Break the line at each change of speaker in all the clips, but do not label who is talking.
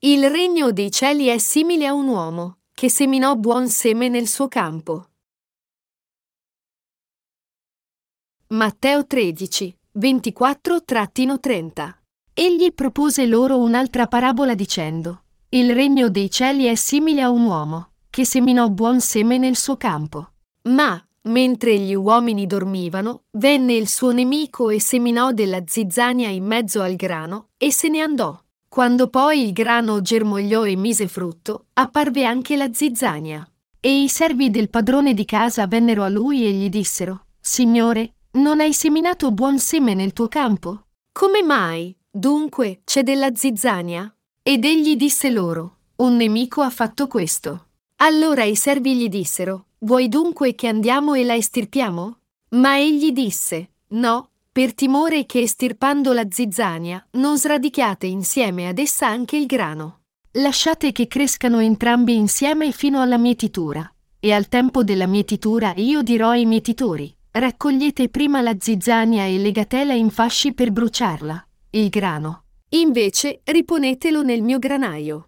Il regno dei cieli è simile a un uomo che seminò buon seme nel suo campo. Matteo 13, 24-30 Egli propose loro un'altra parabola dicendo: Il regno dei cieli è simile a un uomo che seminò buon seme nel suo campo. Ma, mentre gli uomini dormivano, venne il suo nemico e seminò della zizzania in mezzo al grano e se ne andò. Quando poi il grano germogliò e mise frutto, apparve anche la zizzania. E i servi del padrone di casa vennero a lui e gli dissero: Signore, non hai seminato buon seme nel tuo campo? Come mai? Dunque c'è della zizzania? Ed egli disse loro: Un nemico ha fatto questo. Allora i servi gli dissero: Vuoi dunque che andiamo e la estirpiamo? Ma egli disse: No, per timore che estirpando la zizzania non sradichiate insieme ad essa anche il grano. Lasciate che crescano entrambi insieme fino alla mietitura, e al tempo della mietitura io dirò ai mietitori: raccogliete prima la zizzania e legatela in fasci per bruciarla, il grano. Invece riponetelo nel mio granaio.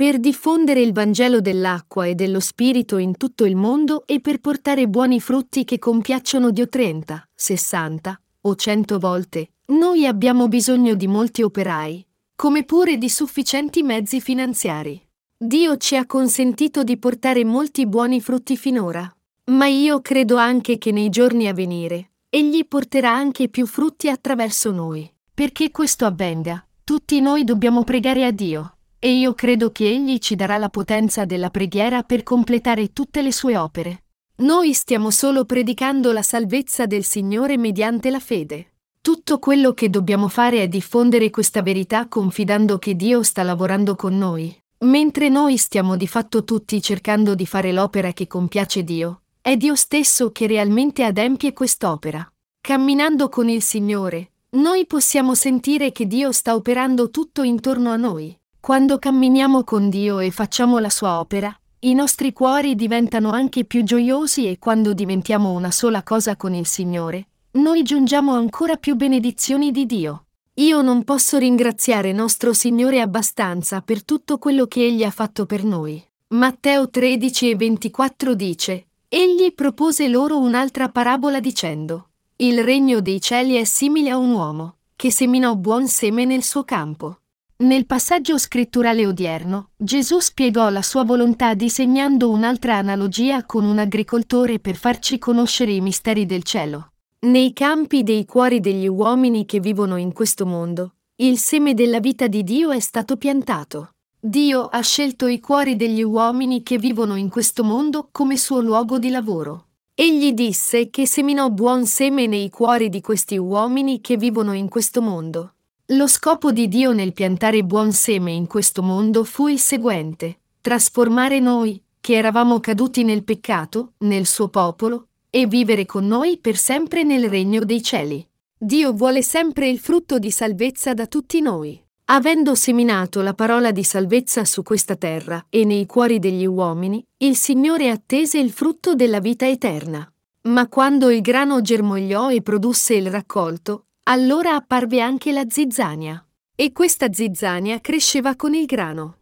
Per diffondere il Vangelo dell'acqua e dello Spirito in tutto il mondo e per portare buoni frutti che compiacciono Dio 30, 60 o 100 volte, noi abbiamo bisogno di molti operai, come pure di sufficienti mezzi finanziari. Dio ci ha consentito di portare molti buoni frutti finora, ma io credo anche che nei giorni a venire, Egli porterà anche più frutti attraverso noi. Perché questo avvenga, tutti noi dobbiamo pregare a Dio, e io credo che Egli ci darà la potenza della preghiera per completare tutte le sue opere. Noi stiamo solo predicando la salvezza del Signore mediante la fede. Tutto quello che dobbiamo fare è diffondere questa verità confidando che Dio sta lavorando con noi. Mentre noi stiamo di fatto tutti cercando di fare l'opera che compiace Dio, è Dio stesso che realmente adempie quest'opera. Camminando con il Signore, noi possiamo sentire che Dio sta operando tutto intorno a noi. Quando camminiamo con Dio e facciamo la sua opera, i nostri cuori diventano anche più gioiosi e quando diventiamo una sola cosa con il Signore, noi giungiamo ancora più benedizioni di Dio. Io non posso ringraziare nostro Signore abbastanza per tutto quello che Egli ha fatto per noi. Matteo 13 e 24 dice, Egli propose loro un'altra parabola dicendo, Il regno dei cieli è simile a un uomo, che seminò buon seme nel suo campo. Nel passaggio scritturale odierno, Gesù spiegò la sua volontà disegnando un'altra analogia con un agricoltore per farci conoscere i misteri del cielo. Nei campi dei cuori degli uomini che vivono in questo mondo, il seme della vita di Dio è stato piantato. Dio ha scelto i cuori degli uomini che vivono in questo mondo come suo luogo di lavoro. Egli disse che seminò buon seme nei cuori di questi uomini che vivono in questo mondo. Lo scopo di Dio nel piantare buon seme in questo mondo fu il seguente, trasformare noi, che eravamo caduti nel peccato, nel suo popolo, e vivere con noi per sempre nel regno dei cieli. Dio vuole sempre il frutto di salvezza da tutti noi. Avendo seminato la parola di salvezza su questa terra e nei cuori degli uomini, il Signore attese il frutto della vita eterna. Ma quando il grano germogliò e produsse il raccolto, allora apparve anche la zizzania. E questa zizzania cresceva con il grano.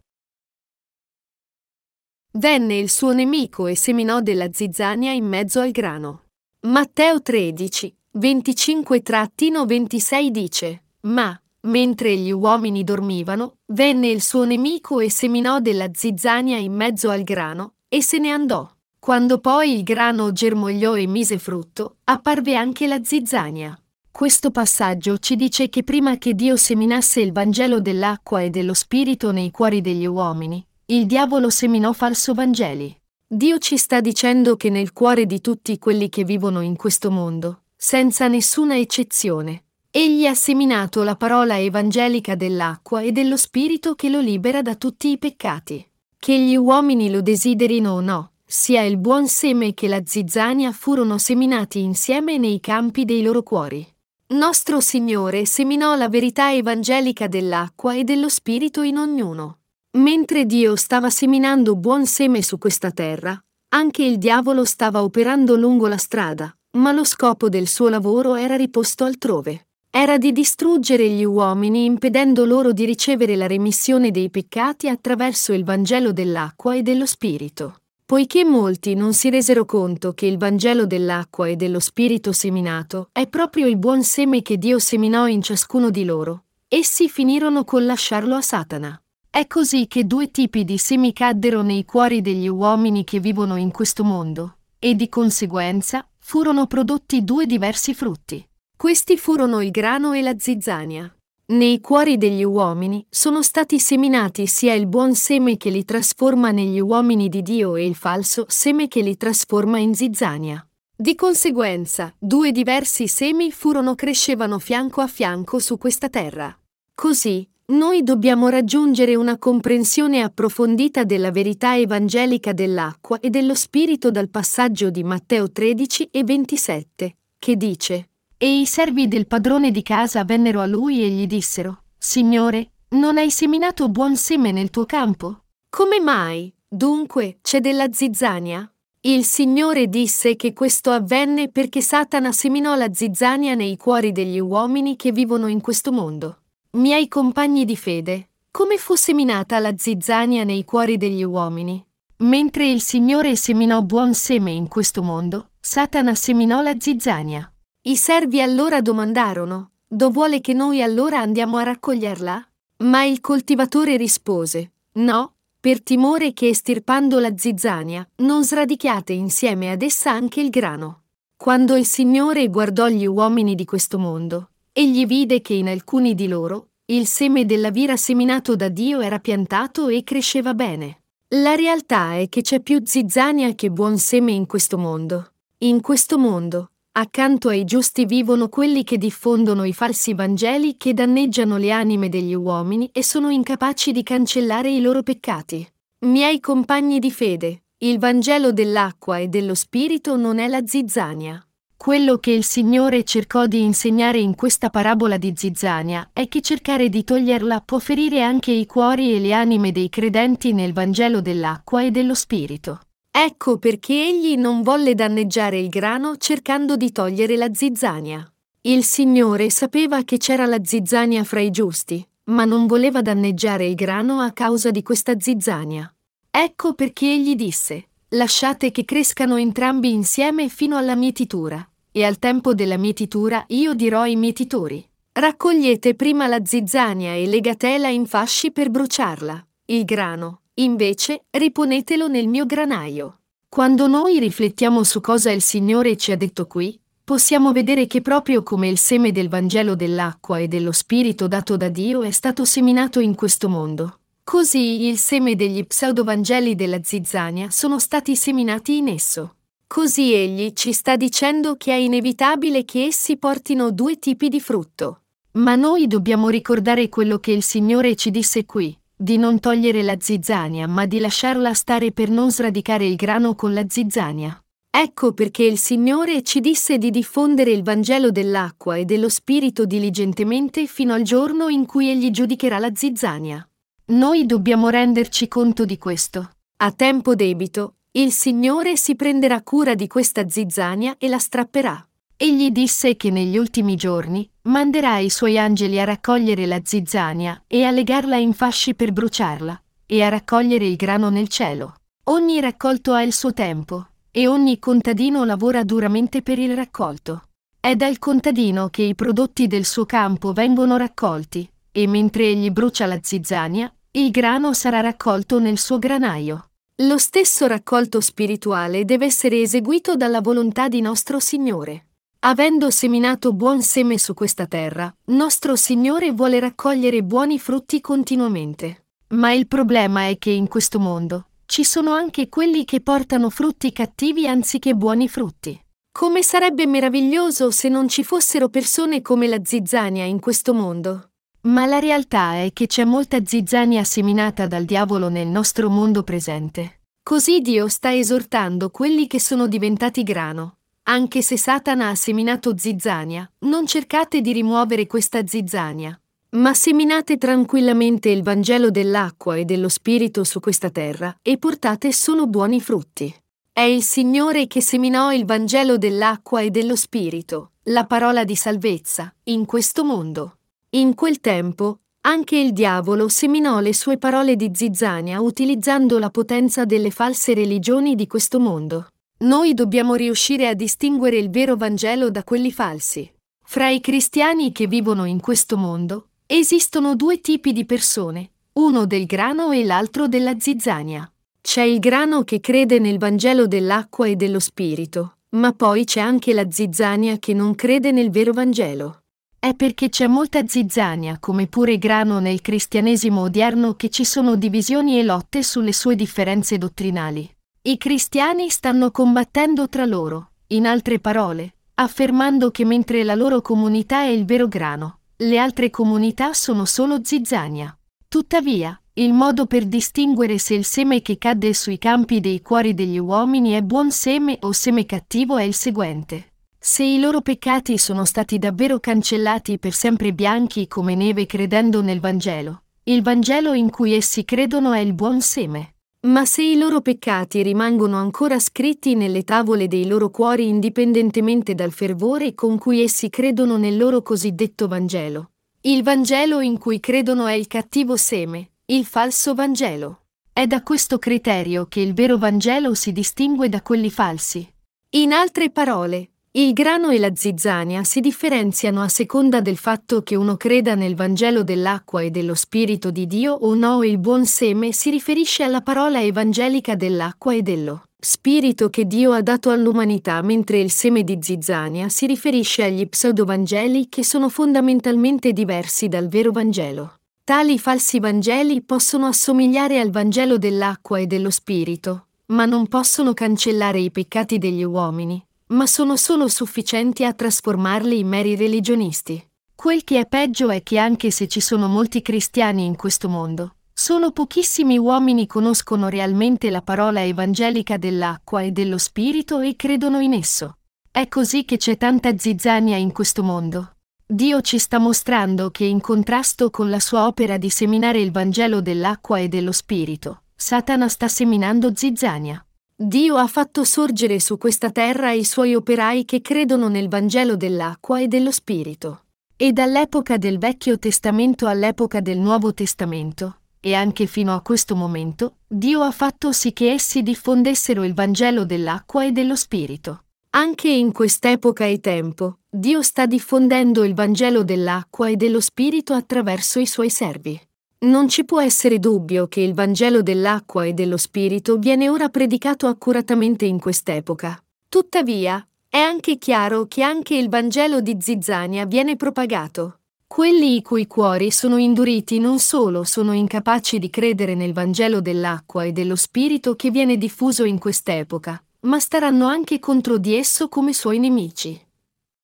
Venne il suo nemico e seminò della zizzania in mezzo al grano. Matteo 13, 25-26 dice, Ma, Mentre gli uomini dormivano, venne il suo nemico e seminò della zizzania in mezzo al grano, e se ne andò. Quando poi il grano germogliò e mise frutto, apparve anche la zizzania. Questo passaggio ci dice che prima che Dio seminasse il Vangelo dell'acqua e dello Spirito nei cuori degli uomini, il diavolo seminò falso Vangeli. Dio ci sta dicendo che nel cuore di tutti quelli che vivono in questo mondo, senza nessuna eccezione, Egli ha seminato la parola evangelica dell'acqua e dello Spirito che lo libera da tutti i peccati. Che gli uomini lo desiderino o no, sia il buon seme che la zizzania furono seminati insieme nei campi dei loro cuori. Nostro Signore seminò la verità evangelica dell'acqua e dello Spirito in ognuno. Mentre Dio stava seminando buon seme su questa terra, anche il diavolo stava operando lungo la strada, ma lo scopo del suo lavoro era riposto altrove. era di distruggere gli uomini impedendo loro di ricevere la remissione dei peccati attraverso il Vangelo dell'acqua e dello Spirito. Poiché molti non si resero conto che il Vangelo dell'acqua e dello Spirito seminato è proprio il buon seme che Dio seminò in ciascuno di loro, essi finirono col lasciarlo a Satana. È così che due tipi di semi caddero nei cuori degli uomini che vivono in questo mondo, e di conseguenza furono prodotti due diversi frutti. Questi furono il grano e la zizzania. Nei cuori degli uomini sono stati seminati sia il buon seme che li trasforma negli uomini di Dio e il falso seme che li trasforma in zizzania. Di conseguenza, due diversi semi furono crescevano fianco a fianco su questa terra. Così, noi dobbiamo raggiungere una comprensione approfondita della verità evangelica dell'acqua e dello Spirito dal passaggio di Matteo 13 e 27, che dice e i servi del padrone di casa vennero a lui e gli dissero, Signore, non hai seminato buon seme nel tuo campo? Come mai, dunque, c'è della zizzania? Il Signore disse che questo avvenne perché Satana seminò la zizzania nei cuori degli uomini che vivono in questo mondo. Miei compagni di fede, come fu seminata la zizzania nei cuori degli uomini? Mentre il Signore seminò buon seme in questo mondo, Satana seminò la zizzania. I servi allora domandarono, Do vuole che noi allora andiamo a raccoglierla? Ma il coltivatore rispose, No, per timore che estirpando la zizzania, non sradichiate insieme ad essa anche il grano. Quando il Signore guardò gli uomini di questo mondo, egli vide che in alcuni di loro il seme della vira seminato da Dio era piantato e cresceva bene. La realtà è che c'è più zizzania che buon seme in questo mondo. In questo mondo, Accanto ai giusti vivono quelli che diffondono i falsi Vangeli che danneggiano le anime degli uomini e sono incapaci di cancellare i loro peccati. Miei compagni di fede, il Vangelo dell'acqua e dello Spirito non è la zizzania. Quello che il Signore cercò di insegnare in questa parabola di zizzania è che cercare di toglierla può ferire anche i cuori e le anime dei credenti nel Vangelo dell'acqua e dello Spirito. Ecco perché egli non volle danneggiare il grano cercando di togliere la zizzania. Il Signore sapeva che c'era la zizzania fra i giusti, ma non voleva danneggiare il grano a causa di questa zizzania. Ecco perché egli disse, lasciate che crescano entrambi insieme fino alla mietitura, e al tempo della mietitura io dirò ai mietitori, raccogliete prima la zizzania e legatela in fasci per bruciarla, il grano, Invece, riponetelo nel mio granaio. Quando noi riflettiamo su cosa il Signore ci ha detto qui, possiamo vedere che proprio come il seme del Vangelo dell'acqua e dello Spirito dato da Dio è stato seminato in questo mondo, così il seme degli pseudovangeli della zizzania sono stati seminati in esso. Così egli ci sta dicendo che è inevitabile che essi portino due tipi di frutto. Ma noi dobbiamo ricordare quello che il Signore ci disse qui di non togliere la zizzania, ma di lasciarla stare per non sradicare il grano con la zizzania. Ecco perché il Signore ci disse di diffondere il Vangelo dell'acqua e dello Spirito diligentemente fino al giorno in cui Egli giudicherà la zizzania. Noi dobbiamo renderci conto di questo. A tempo debito, il Signore si prenderà cura di questa zizzania e la strapperà. Egli disse che negli ultimi giorni manderà i suoi angeli a raccogliere la zizzania e a legarla in fasci per bruciarla, e a raccogliere il grano nel cielo. Ogni raccolto ha il suo tempo, e ogni contadino lavora duramente per il raccolto. È dal contadino che i prodotti del suo campo vengono raccolti, e mentre egli brucia la zizzania, il grano sarà raccolto nel suo granaio. Lo stesso raccolto spirituale deve essere eseguito dalla volontà di nostro Signore. Avendo seminato buon seme su questa terra, nostro Signore vuole raccogliere buoni frutti continuamente. Ma il problema è che in questo mondo ci sono anche quelli che portano frutti cattivi anziché buoni frutti. Come sarebbe meraviglioso se non ci fossero persone come la zizzania in questo mondo. Ma la realtà è che c'è molta zizzania seminata dal diavolo nel nostro mondo presente. Così Dio sta esortando quelli che sono diventati grano, anche se Satana ha seminato zizzania, non cercate di rimuovere questa zizzania, ma seminate tranquillamente il Vangelo dell'acqua e dello Spirito su questa terra e portate solo buoni frutti. È il Signore che seminò il Vangelo dell'acqua e dello Spirito, la parola di salvezza, in questo mondo. In quel tempo, anche il diavolo seminò le sue parole di zizzania utilizzando la potenza delle false religioni di questo mondo. Noi dobbiamo riuscire a distinguere il vero Vangelo da quelli falsi. Fra i cristiani che vivono in questo mondo, esistono due tipi di persone, uno del grano e l'altro della zizzania. C'è il grano che crede nel Vangelo dell'acqua e dello Spirito, ma poi c'è anche la zizzania che non crede nel vero Vangelo. È perché c'è molta zizzania, come pure grano nel cristianesimo odierno, che ci sono divisioni e lotte sulle sue differenze dottrinali. I cristiani stanno combattendo tra loro, in altre parole, affermando che mentre la loro comunità è il vero grano, le altre comunità sono solo zizzania. Tuttavia, il modo per distinguere se il seme che cadde sui campi dei cuori degli uomini è buon seme o seme cattivo è il seguente. Se i loro peccati sono stati davvero cancellati per sempre bianchi come neve credendo nel Vangelo, il Vangelo in cui essi credono è il buon seme. Ma se i loro peccati rimangono ancora scritti nelle tavole dei loro cuori indipendentemente dal fervore con cui essi credono nel loro cosiddetto Vangelo, il Vangelo in cui credono è il cattivo seme, il falso Vangelo. È da questo criterio che il vero Vangelo si distingue da quelli falsi. In altre parole, il grano e la zizzania si differenziano a seconda del fatto che uno creda nel Vangelo dell'acqua e dello Spirito di Dio o no il buon seme si riferisce alla parola evangelica dell'acqua e dello Spirito che Dio ha dato all'umanità mentre il seme di zizzania si riferisce agli pseudovangeli che sono fondamentalmente diversi dal vero Vangelo. Tali falsi Vangeli possono assomigliare al Vangelo dell'acqua e dello Spirito, ma non possono cancellare i peccati degli uomini ma sono solo sufficienti a trasformarli in meri religionisti. Quel che è peggio è che anche se ci sono molti cristiani in questo mondo, solo pochissimi uomini conoscono realmente la parola evangelica dell'acqua e dello spirito e credono in esso. È così che c'è tanta zizzania in questo mondo. Dio ci sta mostrando che in contrasto con la sua opera di seminare il Vangelo dell'acqua e dello spirito, Satana sta seminando zizzania. Dio ha fatto sorgere su questa terra i suoi operai che credono nel Vangelo dell'acqua e dello Spirito. E dall'epoca del Vecchio Testamento all'epoca del Nuovo Testamento, e anche fino a questo momento, Dio ha fatto sì che essi diffondessero il Vangelo dell'acqua e dello Spirito. Anche in quest'epoca e tempo, Dio sta diffondendo il Vangelo dell'acqua e dello Spirito attraverso i suoi servi. Non ci può essere dubbio che il Vangelo dell'acqua e dello Spirito viene ora predicato accuratamente in quest'epoca. Tuttavia, è anche chiaro che anche il Vangelo di Zizzania viene propagato. Quelli i cui cuori sono induriti non solo sono incapaci di credere nel Vangelo dell'acqua e dello Spirito che viene diffuso in quest'epoca, ma staranno anche contro di esso come suoi nemici.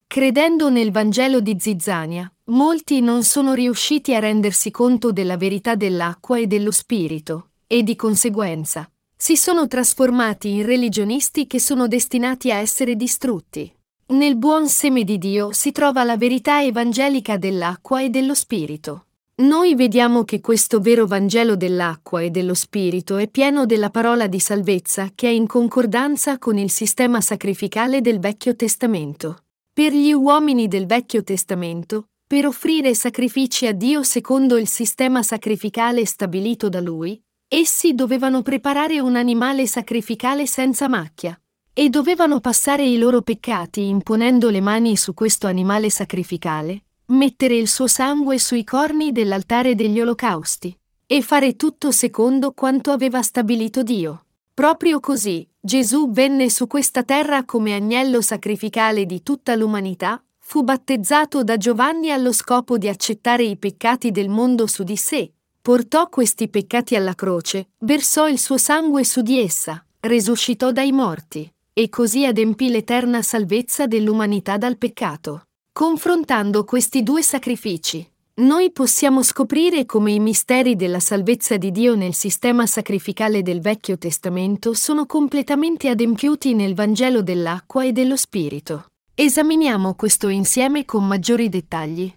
Credendo nel Vangelo di Zizzania, molti non sono riusciti a rendersi conto della verità dell'acqua e dello spirito, e di conseguenza si sono trasformati in religionisti che sono destinati a essere distrutti. Nel buon seme di Dio si trova la verità evangelica dell'acqua e dello spirito. Noi vediamo che questo vero Vangelo dell'acqua e dello Spirito è pieno della parola di salvezza che è in concordanza con il sistema sacrificale del Vecchio Testamento. Per gli uomini del Vecchio Testamento, per offrire sacrifici a Dio secondo il sistema sacrificale stabilito da Lui, essi dovevano preparare un animale sacrificale senza macchia e dovevano passare i loro peccati imponendo le mani su questo animale sacrificale, mettere il suo sangue sui corni dell'altare degli olocausti e fare tutto secondo quanto aveva stabilito Dio. Proprio così, Gesù venne su questa terra come agnello sacrificale di tutta l'umanità, fu battezzato da Giovanni allo scopo di accettare i peccati del mondo su di sé, portò questi peccati alla croce, versò il suo sangue su di essa, resuscitò dai morti, e così adempì l'eterna salvezza dell'umanità dal peccato. Confrontando questi due sacrifici, noi possiamo scoprire come i misteri della salvezza di Dio nel sistema sacrificale del Vecchio Testamento sono completamente adempiuti nel Vangelo dell'acqua e dello Spirito. Esaminiamo questo insieme con maggiori dettagli.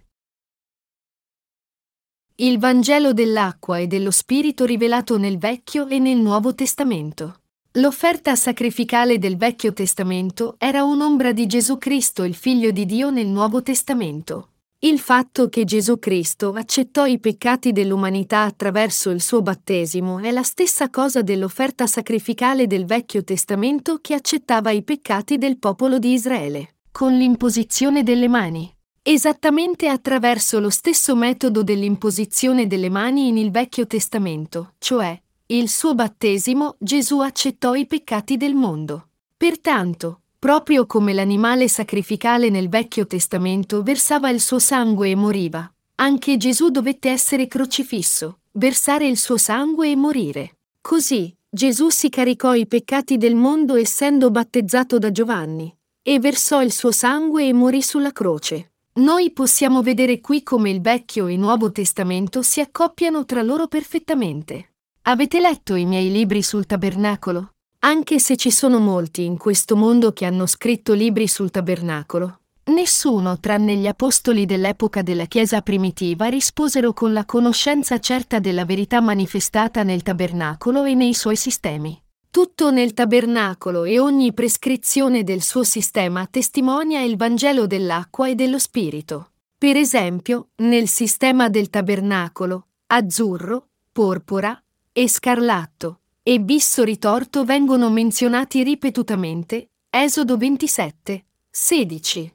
Il Vangelo dell'acqua e dello Spirito rivelato nel Vecchio e nel Nuovo Testamento. L'offerta sacrificale del Vecchio Testamento era un'ombra di Gesù Cristo, il Figlio di Dio nel Nuovo Testamento. Il fatto che Gesù Cristo accettò i peccati dell'umanità attraverso il suo battesimo è la stessa cosa dell'offerta sacrificale del Vecchio Testamento che accettava i peccati del popolo di Israele, con l'imposizione delle mani. Esattamente attraverso lo stesso metodo dell'imposizione delle mani in il Vecchio Testamento, cioè il suo battesimo Gesù accettò i peccati del mondo. Pertanto, proprio come l'animale sacrificale nel Vecchio Testamento versava il suo sangue e moriva, anche Gesù dovette essere crocifisso, versare il suo sangue e morire. Così, Gesù si caricò i peccati del mondo essendo battezzato da Giovanni, e versò il suo sangue e morì sulla croce. Noi possiamo vedere qui come il Vecchio e Nuovo Testamento si accoppiano tra loro perfettamente. Avete letto i miei libri sul tabernacolo? Anche se ci sono molti in questo mondo che hanno scritto libri sul tabernacolo, nessuno tranne gli apostoli dell'epoca della Chiesa primitiva risposero con la conoscenza certa della verità manifestata nel tabernacolo e nei suoi sistemi. Tutto nel tabernacolo e ogni prescrizione del suo sistema testimonia il Vangelo dell'acqua e dello Spirito. Per esempio, nel sistema del tabernacolo, azzurro, porpora, e scarlatto e bisso ritorto vengono menzionati ripetutamente, Esodo 27, 16.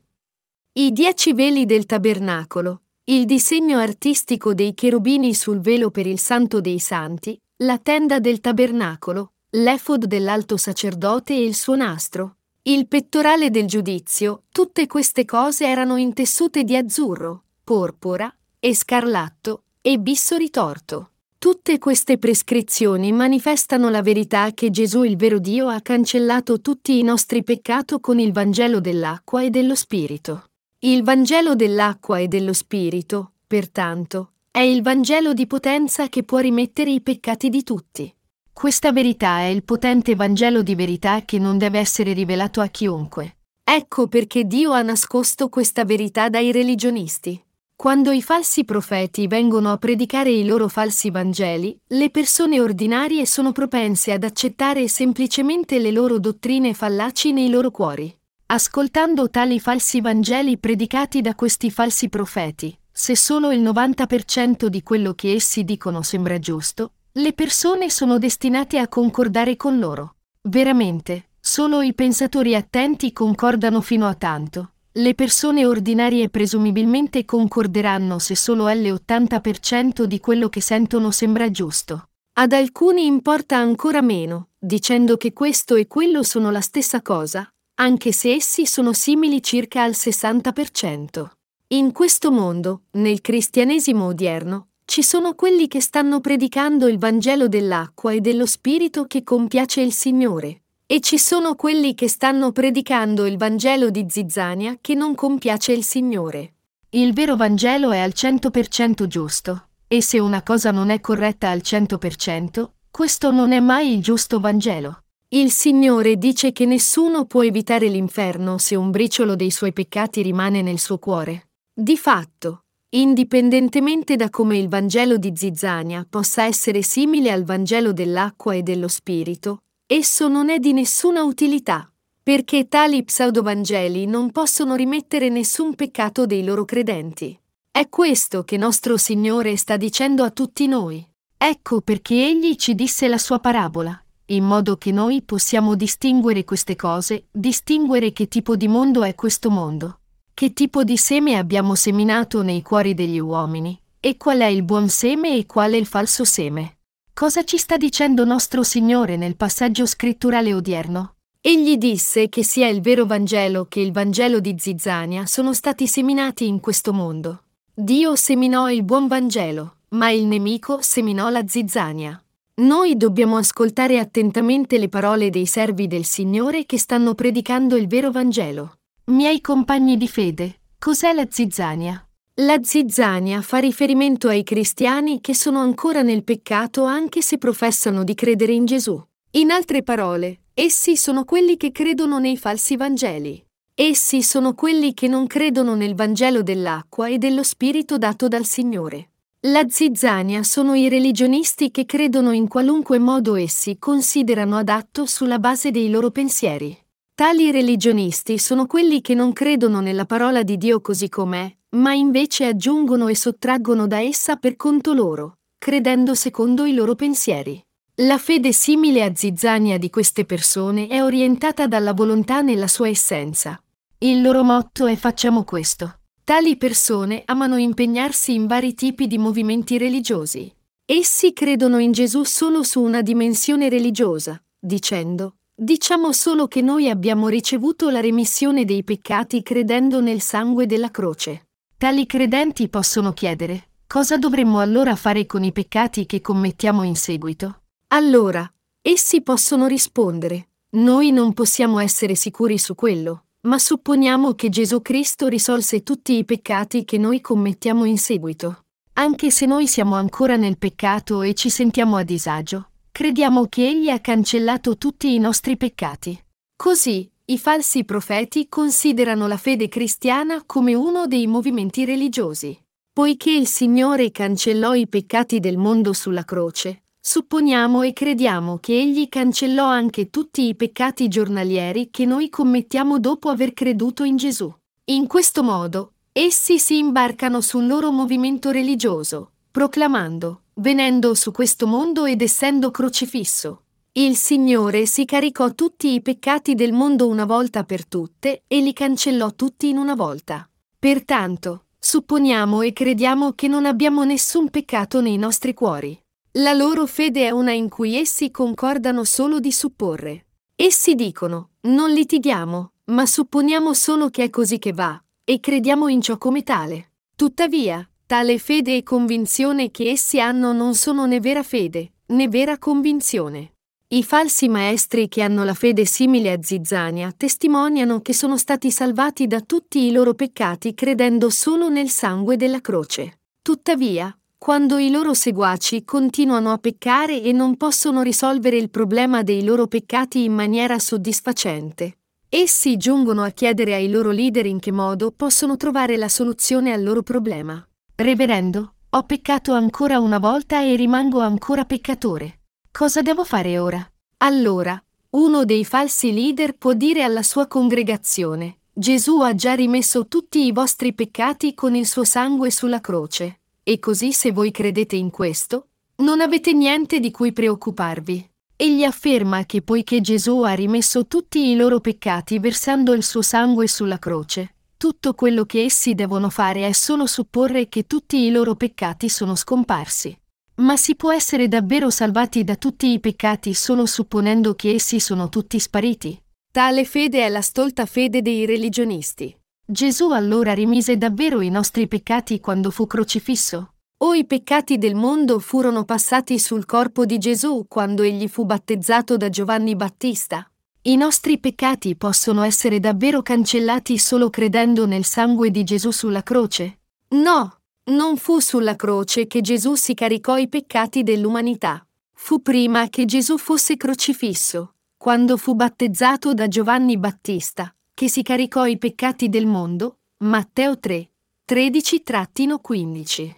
I dieci veli del tabernacolo, il disegno artistico dei cherubini sul velo per il Santo dei Santi, la tenda del tabernacolo, l'efod dell'alto sacerdote e il suo nastro, il pettorale del giudizio, tutte queste cose erano intessute di azzurro, porpora e scarlatto e bisso ritorto. Tutte queste prescrizioni manifestano la verità che Gesù il vero Dio ha cancellato tutti i nostri peccati con il Vangelo dell'acqua e dello Spirito. Il Vangelo dell'acqua e dello Spirito, pertanto, è il Vangelo di potenza che può rimettere i peccati di tutti. Questa verità è il potente Vangelo di verità che non deve essere rivelato a chiunque. Ecco perché Dio ha nascosto questa verità dai religionisti. Quando i falsi profeti vengono a predicare i loro falsi Vangeli, le persone ordinarie sono propense ad accettare semplicemente le loro dottrine fallaci nei loro cuori. Ascoltando tali falsi Vangeli predicati da questi falsi profeti, se solo il 90% di quello che essi dicono sembra giusto, le persone sono destinate a concordare con loro. Veramente, solo i pensatori attenti concordano fino a tanto, le persone ordinarie presumibilmente concorderanno se solo l'80% di quello che sentono sembra giusto. Ad alcuni importa ancora meno, dicendo che questo e quello sono la stessa cosa, anche se essi sono simili circa al 60%. In questo mondo, nel cristianesimo odierno, ci sono quelli che stanno predicando il Vangelo dell'acqua e dello Spirito che compiace il Signore, e ci sono quelli che stanno predicando il Vangelo di zizzania che non compiace il Signore. Il vero Vangelo è al 100% giusto, e se una cosa non è corretta al 100%, questo non è mai il giusto Vangelo. Il Signore dice che nessuno può evitare l'inferno se un briciolo dei suoi peccati rimane nel suo cuore. Di fatto, indipendentemente da come il Vangelo di zizzania possa essere simile al Vangelo dell'acqua e dello Spirito, esso non è di nessuna utilità, perché tali pseudovangeli non possono rimettere nessun peccato dei loro credenti. È questo che nostro Signore sta dicendo a tutti noi. Ecco perché Egli ci disse la sua parabola, in modo che noi possiamo distinguere queste cose, distinguere che tipo di mondo è questo mondo, che tipo di seme abbiamo seminato nei cuori degli uomini, e qual è il buon seme e qual è il falso seme. Cosa ci sta dicendo nostro Signore nel passaggio scritturale odierno? Egli disse che sia il vero Vangelo che il Vangelo di Zizzania sono stati seminati in questo mondo. Dio seminò il buon Vangelo, ma il nemico seminò la zizzania. Noi dobbiamo ascoltare attentamente le parole dei servi del Signore che stanno predicando il vero Vangelo. Miei compagni di fede, cos'è la zizzania? La zizzania fa riferimento ai cristiani che sono ancora nel peccato anche se professano di credere in Gesù. In altre parole, essi sono quelli che credono nei falsi Vangeli. Essi sono quelli che non credono nel Vangelo dell'acqua e dello Spirito dato dal Signore. La zizzania sono i religionisti che credono in qualunque modo essi considerano adatto sulla base dei loro pensieri. Tali religionisti sono quelli che non credono nella parola di Dio così com'è, ma invece aggiungono e sottraggono da essa per conto loro, credendo secondo i loro pensieri. La fede simile a zizzania di queste persone è orientata dalla volontà nella sua essenza. Il loro motto è facciamo questo. Tali persone amano impegnarsi in vari tipi di movimenti religiosi. Essi credono in Gesù solo su una dimensione religiosa, dicendo, diciamo solo che noi abbiamo ricevuto la remissione dei peccati credendo nel sangue della croce. Tali credenti possono chiedere, cosa dovremmo allora fare con i peccati che commettiamo in seguito? Allora, essi possono rispondere, noi non possiamo essere sicuri su quello, ma supponiamo che Gesù Cristo risolse tutti i peccati che noi commettiamo in seguito. Anche se noi siamo ancora nel peccato e ci sentiamo a disagio, crediamo che Egli ha cancellato tutti i nostri peccati. Così, i falsi profeti considerano la fede cristiana come uno dei movimenti religiosi. Poiché il Signore cancellò i peccati del mondo sulla croce, supponiamo e crediamo che Egli cancellò anche tutti i peccati giornalieri che noi commettiamo dopo aver creduto in Gesù. In questo modo, essi si imbarcano sul loro movimento religioso, proclamando, venendo su questo mondo ed essendo crocifisso, il Signore si caricò tutti i peccati del mondo una volta per tutte e li cancellò tutti in una volta. Pertanto, supponiamo e crediamo che non abbiamo nessun peccato nei nostri cuori. La loro fede è una in cui essi concordano solo di supporre. Essi dicono, non litighiamo, ma supponiamo solo che è così che va, e crediamo in ciò come tale. Tuttavia, tale fede e convinzione che essi hanno non sono né vera fede, né vera convinzione. I falsi maestri che hanno la fede simile a Zizzania testimoniano che sono stati salvati da tutti i loro peccati credendo solo nel sangue della croce. Tuttavia, quando i loro seguaci continuano a peccare e non possono risolvere il problema dei loro peccati in maniera soddisfacente, essi giungono a chiedere ai loro leader in che modo possono trovare la soluzione al loro problema. Reverendo, ho peccato ancora una volta e rimango ancora peccatore. Cosa devo fare ora? Allora, uno dei falsi leader può dire alla sua congregazione, Gesù ha già rimesso tutti i vostri peccati con il suo sangue sulla croce, e così se voi credete in questo, non avete niente di cui preoccuparvi. Egli afferma che poiché Gesù ha rimesso tutti i loro peccati versando il suo sangue sulla croce, tutto quello che essi devono fare è solo supporre che tutti i loro peccati sono scomparsi. Ma si può essere davvero salvati da tutti i peccati solo supponendo che essi sono tutti spariti? Tale fede è la stolta fede dei religionisti. Gesù allora rimise davvero i nostri peccati quando fu crocifisso? O i peccati del mondo furono passati sul corpo di Gesù quando egli fu battezzato da Giovanni Battista? I nostri peccati possono essere davvero cancellati solo credendo nel sangue di Gesù sulla croce? No, non fu sulla croce che Gesù si caricò i peccati dell'umanità. Fu prima che Gesù fosse crocifisso, quando fu battezzato da Giovanni Battista, che si caricò i peccati del mondo. Matteo 3, 13-15.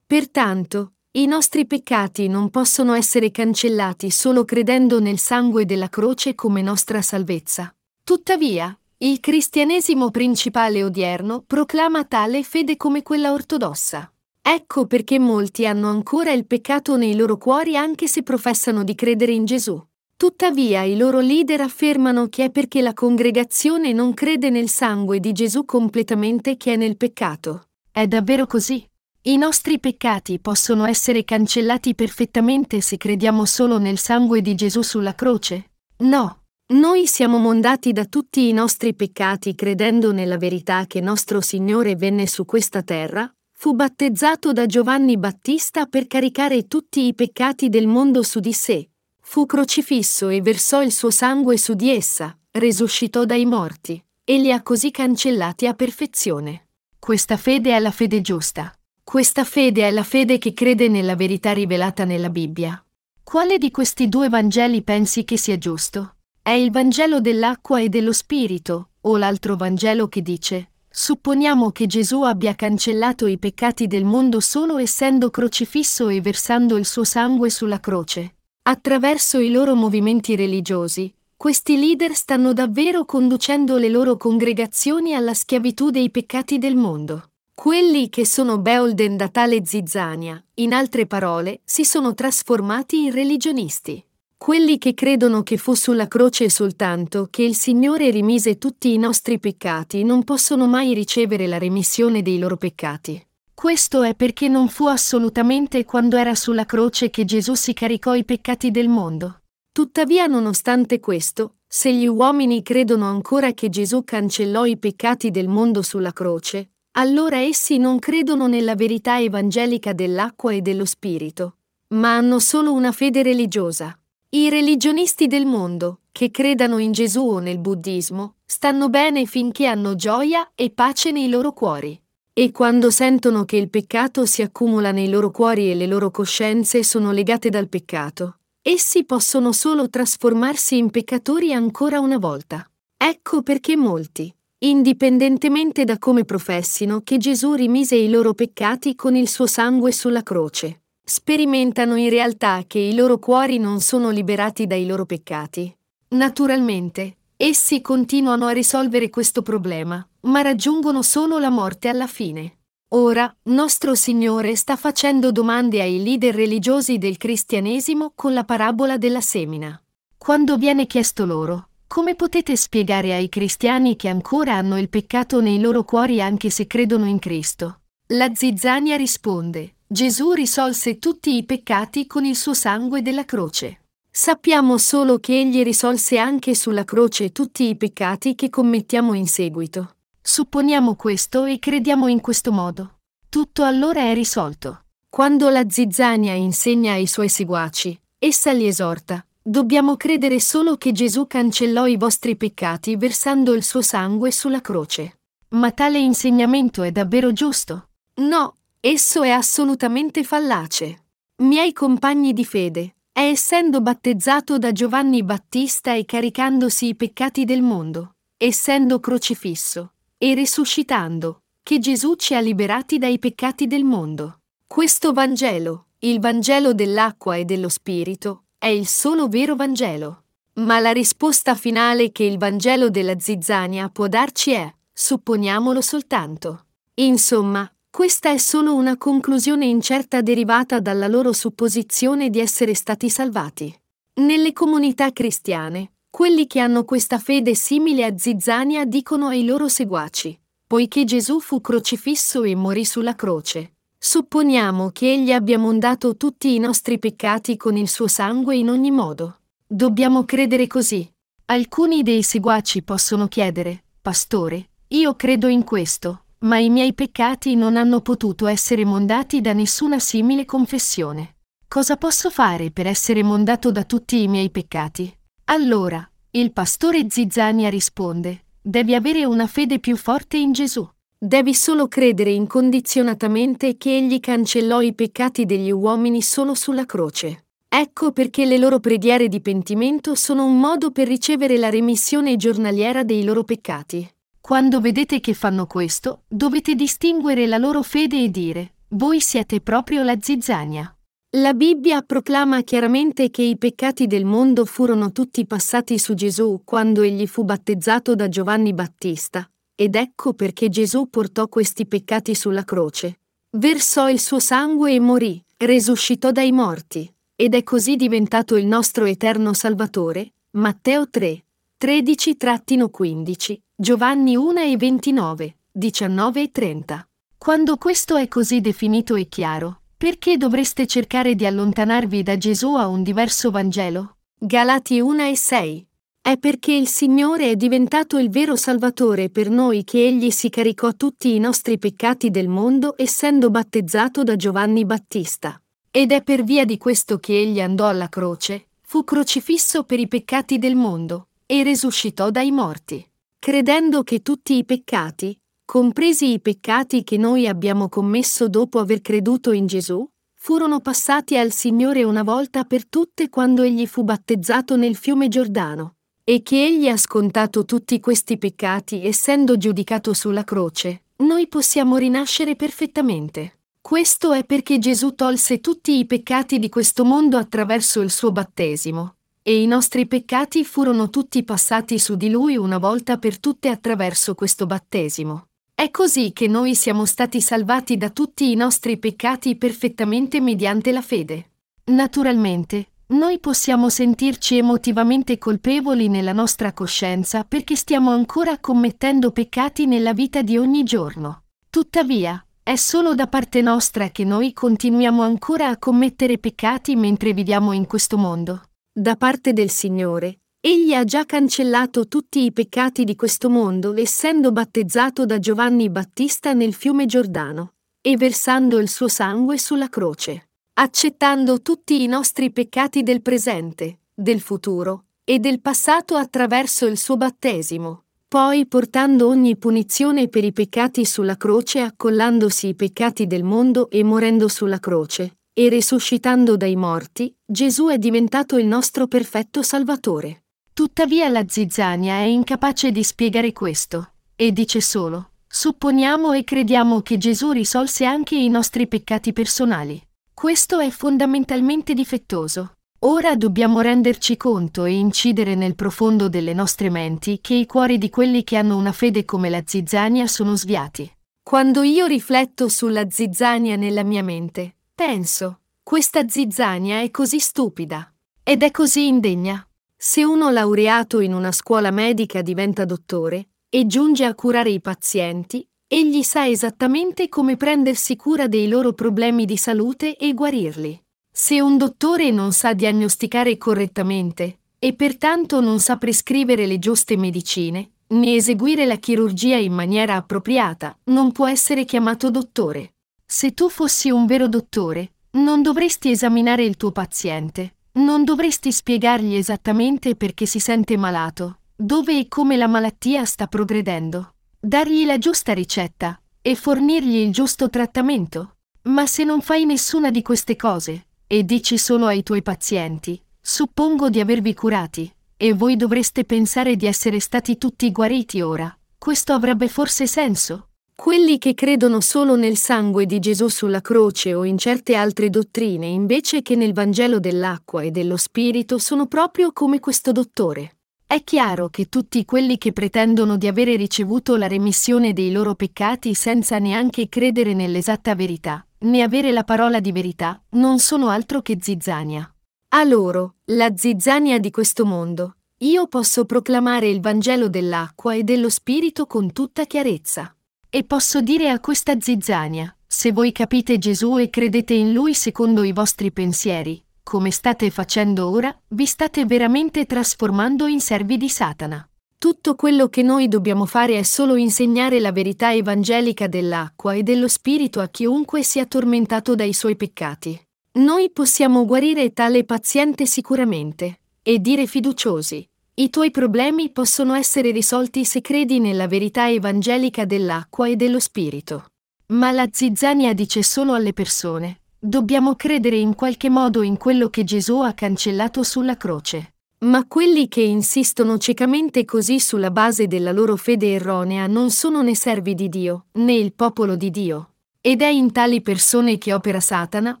Pertanto, i nostri peccati non possono essere cancellati solo credendo nel sangue della croce come nostra salvezza. Tuttavia, il cristianesimo principale odierno proclama tale fede come quella ortodossa. Ecco perché molti hanno ancora il peccato nei loro cuori anche se professano di credere in Gesù. Tuttavia i loro leader affermano che è perché la congregazione non crede nel sangue di Gesù completamente che è nel peccato. È davvero così? I nostri peccati possono essere cancellati perfettamente se crediamo solo nel sangue di Gesù sulla croce? No. Noi siamo mondati da tutti i nostri peccati credendo nella verità che nostro Signore venne su questa terra, fu battezzato da Giovanni Battista per caricare tutti i peccati del mondo su di sé, fu crocifisso e versò il suo sangue su di essa, resuscitò dai morti, e li ha così cancellati a perfezione. Questa fede è la fede giusta. Questa fede è la fede che crede nella verità rivelata nella Bibbia. Quale di questi due Vangeli pensi che sia giusto? È il Vangelo dell'acqua e dello Spirito, o l'altro Vangelo che dice, Supponiamo che Gesù abbia cancellato i peccati del mondo solo essendo crocifisso e versando il suo sangue sulla croce. Attraverso i loro movimenti religiosi, questi leader stanno davvero conducendo le loro congregazioni alla schiavitù dei peccati del mondo. Quelli che sono beolden da tale zizzania, in altre parole, si sono trasformati in religionisti. Quelli che credono che fu sulla croce soltanto che il Signore rimise tutti i nostri peccati non possono mai ricevere la remissione dei loro peccati. Questo è perché non fu assolutamente quando era sulla croce che Gesù si caricò i peccati del mondo. Tuttavia, nonostante questo, se gli uomini credono ancora che Gesù cancellò i peccati del mondo sulla croce, allora essi non credono nella verità evangelica dell'acqua e dello Spirito, ma hanno solo una fede religiosa. I religionisti del mondo, che credano in Gesù o nel buddismo, stanno bene finché hanno gioia e pace nei loro cuori. E quando sentono che il peccato si accumula nei loro cuori e le loro coscienze sono legate dal peccato, essi possono solo trasformarsi in peccatori ancora una volta. Ecco perché molti, indipendentemente da come professino che Gesù rimise i loro peccati con il suo sangue sulla croce, sperimentano in realtà che i loro cuori non sono liberati dai loro peccati. Naturalmente, essi continuano a risolvere questo problema, ma raggiungono solo la morte alla fine. Ora, nostro Signore sta facendo domande ai leader religiosi del cristianesimo con la parabola della semina. Quando viene chiesto loro, come potete spiegare ai cristiani che ancora hanno il peccato nei loro cuori anche se credono in Cristo? La zizzania risponde, Gesù risolse tutti i peccati con il suo sangue della croce. Sappiamo solo che Egli risolse anche sulla croce tutti i peccati che commettiamo in seguito. Supponiamo questo e crediamo in questo modo. Tutto allora è risolto. Quando la zizzania insegna ai suoi seguaci, essa li esorta. Dobbiamo credere solo che Gesù cancellò i vostri peccati versando il suo sangue sulla croce. Ma tale insegnamento è davvero giusto? No, esso è assolutamente fallace. Miei compagni di fede, è essendo battezzato da Giovanni Battista e caricandosi i peccati del mondo, essendo crocifisso, e risuscitando, che Gesù ci ha liberati dai peccati del mondo. Questo Vangelo, il Vangelo dell'acqua e dello Spirito, è il solo vero Vangelo. Ma la risposta finale che il Vangelo della zizzania può darci è, supponiamolo soltanto. Insomma, questa è solo una conclusione incerta derivata dalla loro supposizione di essere stati salvati. Nelle comunità cristiane, quelli che hanno questa fede simile a Zizzania dicono ai loro seguaci, poiché Gesù fu crocifisso e morì sulla croce. Supponiamo che Egli abbia mondato tutti i nostri peccati con il suo sangue in ogni modo. Dobbiamo credere così. Alcuni dei seguaci possono chiedere, Pastore, io credo in questo, ma i miei peccati non hanno potuto essere mondati da nessuna simile confessione. Cosa posso fare per essere mondato da tutti i miei peccati? Allora, il pastore Zizzania risponde, devi avere una fede più forte in Gesù. Devi solo credere incondizionatamente che Egli cancellò i peccati degli uomini solo sulla croce. Ecco perché le loro preghiere di pentimento sono un modo per ricevere la remissione giornaliera dei loro peccati. Quando vedete che fanno questo, dovete distinguere la loro fede e dire, voi siete proprio la zizzania. La Bibbia proclama chiaramente che i peccati del mondo furono tutti passati su Gesù quando egli fu battezzato da Giovanni Battista, ed ecco perché Gesù portò questi peccati sulla croce. Versò il suo sangue e morì, resuscitò dai morti, ed è così diventato il nostro eterno Salvatore. Matteo 3, 13-15, Giovanni 1 e 29, 19 e 30. Quando questo è così definito e chiaro, perché dovreste cercare di allontanarvi da Gesù a un diverso Vangelo? Galati 1 e 6. È perché il Signore è diventato il vero Salvatore per noi che Egli si caricò tutti i nostri peccati del mondo essendo battezzato da Giovanni Battista. Ed è per via di questo che Egli andò alla croce, fu crocifisso per i peccati del mondo, e risuscitò dai morti. Credendo che tutti i peccati, compresi i peccati che noi abbiamo commesso dopo aver creduto in Gesù, furono passati al Signore una volta per tutte quando egli fu battezzato nel fiume Giordano. E che Egli ha scontato tutti questi peccati essendo giudicato sulla croce, noi possiamo rinascere perfettamente. Questo è perché Gesù tolse tutti i peccati di questo mondo attraverso il suo battesimo, e i nostri peccati furono tutti passati su di Lui una volta per tutte attraverso questo battesimo. È così che noi siamo stati salvati da tutti i nostri peccati perfettamente mediante la fede. Naturalmente, noi possiamo sentirci emotivamente colpevoli nella nostra coscienza perché stiamo ancora commettendo peccati nella vita di ogni giorno. Tuttavia, è solo da parte nostra che noi continuiamo ancora a commettere peccati mentre viviamo in questo mondo. Da parte del Signore, Egli ha già cancellato tutti i peccati di questo mondo essendo battezzato da Giovanni Battista nel fiume Giordano e versando il suo sangue sulla croce accettando tutti i nostri peccati del presente, del futuro e del passato attraverso il suo battesimo, poi portando ogni punizione per i peccati sulla croce accollandosi i peccati del mondo e morendo sulla croce, e risuscitando dai morti, Gesù è diventato il nostro perfetto Salvatore. Tuttavia la zizzania è incapace di spiegare questo, e dice solo, supponiamo e crediamo che Gesù risolse anche i nostri peccati personali. Questo è fondamentalmente difettoso. Ora dobbiamo renderci conto e incidere nel profondo delle nostre menti che i cuori di quelli che hanno una fede come la zizzania sono sviati. Quando io rifletto sulla zizzania nella mia mente, penso, questa zizzania è così stupida ed è così indegna. Se uno laureato in una scuola medica diventa dottore e giunge a curare i pazienti, Egli sa esattamente come prendersi cura dei loro problemi di salute e guarirli. Se un dottore non sa diagnosticare correttamente e pertanto non sa prescrivere le giuste medicine, né eseguire la chirurgia in maniera appropriata, non può essere chiamato dottore. Se tu fossi un vero dottore, non dovresti esaminare il tuo paziente, non dovresti spiegargli esattamente perché si sente malato, dove e come la malattia sta progredendo dargli la giusta ricetta e fornirgli il giusto trattamento. Ma se non fai nessuna di queste cose e dici solo ai tuoi pazienti, suppongo di avervi curati, e voi dovreste pensare di essere stati tutti guariti ora, questo avrebbe forse senso? Quelli che credono solo nel sangue di Gesù sulla croce o in certe altre dottrine invece che nel Vangelo dell'acqua e dello Spirito sono proprio come questo dottore. È chiaro che tutti quelli che pretendono di avere ricevuto la remissione dei loro peccati senza neanche credere nell'esatta verità, né avere la parola di verità, non sono altro che zizzania. A loro, la zizzania di questo mondo, io posso proclamare il Vangelo dell'acqua e dello Spirito con tutta chiarezza. E posso dire a questa zizzania, se voi capite Gesù e credete in Lui secondo i vostri pensieri, come state facendo ora, vi state veramente trasformando in servi di Satana. Tutto quello che noi dobbiamo fare è solo insegnare la verità evangelica dell'acqua e dello Spirito a chiunque sia tormentato dai suoi peccati. Noi possiamo guarire tale paziente sicuramente e dire fiduciosi. I tuoi problemi possono essere risolti se credi nella verità evangelica dell'acqua e dello Spirito. Ma la zizzania dice solo alle persone, Dobbiamo credere in qualche modo in quello che Gesù ha cancellato sulla croce. Ma quelli che insistono ciecamente così sulla base della loro fede erronea non sono né servi di Dio, né il popolo di Dio. Ed è in tali persone che opera Satana,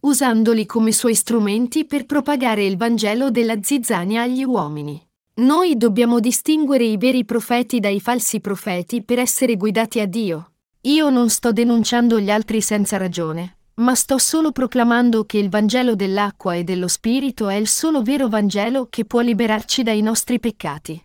usandoli come suoi strumenti per propagare il Vangelo della zizzania agli uomini. Noi dobbiamo distinguere i veri profeti dai falsi profeti per essere guidati a Dio. Io non sto denunciando gli altri senza ragione, ma sto solo proclamando che il Vangelo dell'acqua e dello Spirito è il solo vero Vangelo che può liberarci dai nostri peccati.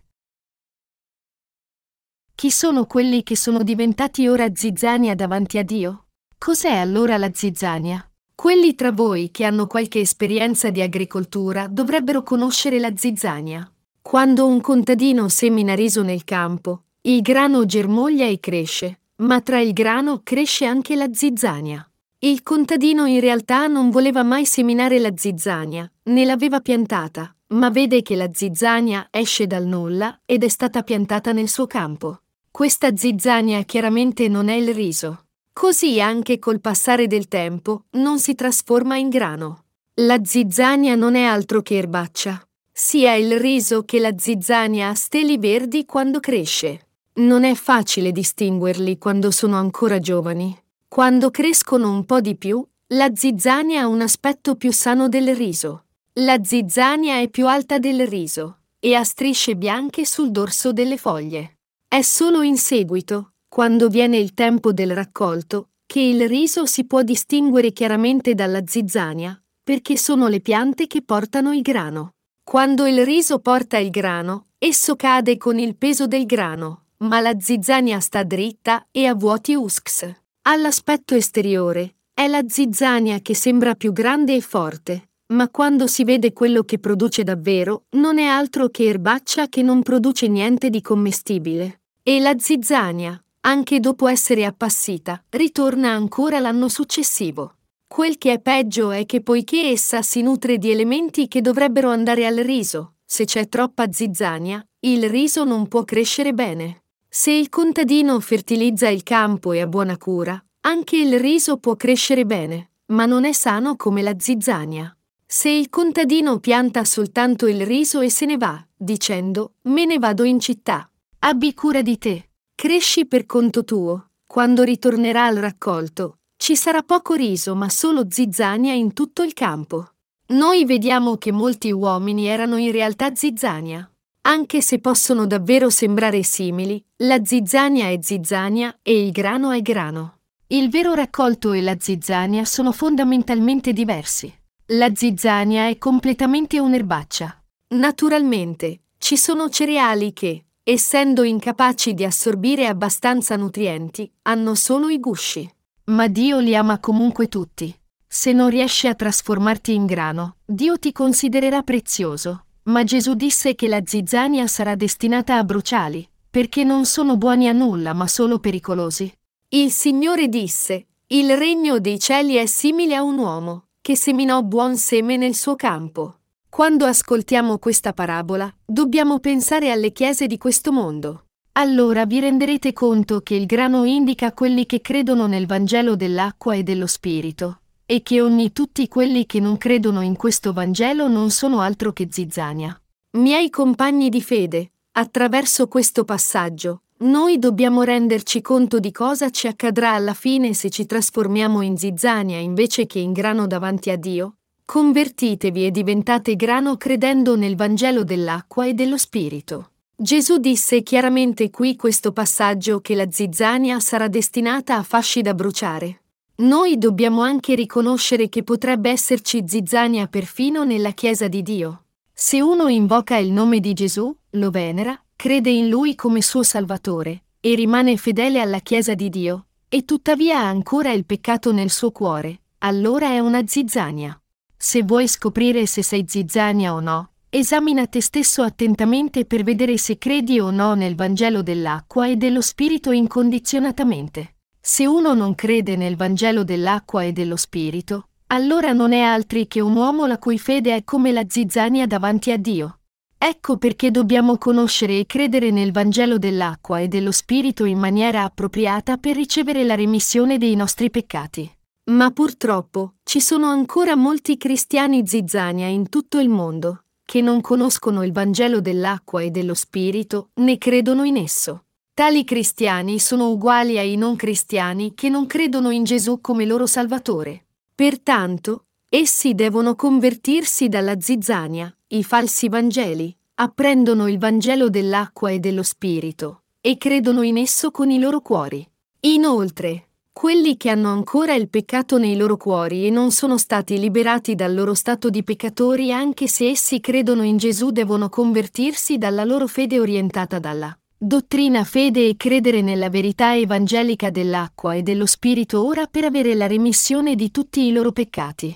Chi sono quelli che sono diventati ora zizzania davanti a Dio? Cos'è allora la zizzania? Quelli tra voi che hanno qualche esperienza di agricoltura dovrebbero conoscere la zizzania. Quando un contadino semina riso nel campo, il grano germoglia e cresce, ma tra il grano cresce anche la zizzania. Il contadino in realtà non voleva mai seminare la zizzania, né l'aveva piantata, ma vede che la zizzania esce dal nulla ed è stata piantata nel suo campo. Questa zizzania chiaramente non è il riso. Così anche col passare del tempo non si trasforma in grano. La zizzania non è altro che erbaccia. sia il riso che la zizzania a steli verdi quando cresce. Non è facile distinguerli quando sono ancora giovani. Quando crescono un po' di più, la zizzania ha un aspetto più sano del riso. La zizzania è più alta del riso e ha strisce bianche sul dorso delle foglie. È solo in seguito, quando viene il tempo del raccolto, che il riso si può distinguere chiaramente dalla zizzania, perché sono le piante che portano il grano. Quando il riso porta il grano, esso cade con il peso del grano, ma la zizzania sta dritta e ha vuoti usks. All'aspetto esteriore, è la zizzania che sembra più grande e forte, ma quando si vede quello che produce davvero, non è altro che erbaccia che non produce niente di commestibile. E la zizzania, anche dopo essere appassita, ritorna ancora l'anno successivo. Quel che è peggio è che poiché essa si nutre di elementi che dovrebbero andare al riso, se c'è troppa zizzania, il riso non può crescere bene. Se il contadino fertilizza il campo e ha buona cura, anche il riso può crescere bene, ma non è sano come la zizzania. Se il contadino pianta soltanto il riso e se ne va, dicendo, me ne vado in città. Abbi cura di te. Cresci per conto tuo. Quando ritornerà al raccolto, ci sarà poco riso ma solo zizzania in tutto il campo. Noi vediamo che molti uomini erano in realtà zizzania. Anche se possono davvero sembrare simili, la zizzania è zizzania e il grano è grano. Il vero raccolto e la zizzania sono fondamentalmente diversi. La zizzania è completamente un'erbaccia. Naturalmente, ci sono cereali che, essendo incapaci di assorbire abbastanza nutrienti, hanno solo i gusci. Ma Dio li ama comunque tutti. Se non riesci a trasformarti in grano, Dio ti considererà prezioso. Ma Gesù disse che la zizzania sarà destinata a bruciali, perché non sono buoni a nulla ma solo pericolosi. Il Signore disse, il regno dei cieli è simile a un uomo, che seminò buon seme nel suo campo. Quando ascoltiamo questa parabola, dobbiamo pensare alle chiese di questo mondo. Allora vi renderete conto che il grano indica quelli che credono nel Vangelo dell'acqua e dello Spirito, e che ogni tutti quelli che non credono in questo Vangelo non sono altro che zizzania. Miei compagni di fede, attraverso questo passaggio, noi dobbiamo renderci conto di cosa ci accadrà alla fine se ci trasformiamo in zizzania invece che in grano davanti a Dio. Convertitevi e diventate grano credendo nel Vangelo dell'acqua e dello Spirito. Gesù disse chiaramente qui questo passaggio che la zizzania sarà destinata a fasci da bruciare. Noi dobbiamo anche riconoscere che potrebbe esserci zizzania perfino nella Chiesa di Dio. Se uno invoca il nome di Gesù, lo venera, crede in lui come suo Salvatore, e rimane fedele alla Chiesa di Dio, e tuttavia ha ancora il peccato nel suo cuore, allora è una zizzania. Se vuoi scoprire se sei zizzania o no, Esamina te stesso attentamente per vedere se credi o no nel Vangelo dell'acqua e dello Spirito incondizionatamente. Se uno non crede nel Vangelo dell'acqua e dello Spirito, allora non è altri che un uomo la cui fede è come la zizzania davanti a Dio. Ecco perché dobbiamo conoscere e credere nel Vangelo dell'acqua e dello Spirito in maniera appropriata per ricevere la remissione dei nostri peccati. Ma purtroppo ci sono ancora molti cristiani zizzania in tutto il mondo, che non conoscono il Vangelo dell'acqua e dello Spirito né credono in esso. Tali cristiani sono uguali ai non cristiani che non credono in Gesù come loro Salvatore. Pertanto, essi devono convertirsi dalla zizzania, i falsi Vangeli, apprendono il Vangelo dell'acqua e dello Spirito, e credono in esso con i loro cuori. Inoltre, quelli che hanno ancora il peccato nei loro cuori e non sono stati liberati dal loro stato di peccatori anche se essi credono in Gesù devono convertirsi dalla loro fede orientata dalla dottrina fede e credere nella verità evangelica dell'acqua e dello Spirito ora per avere la remissione di tutti i loro peccati.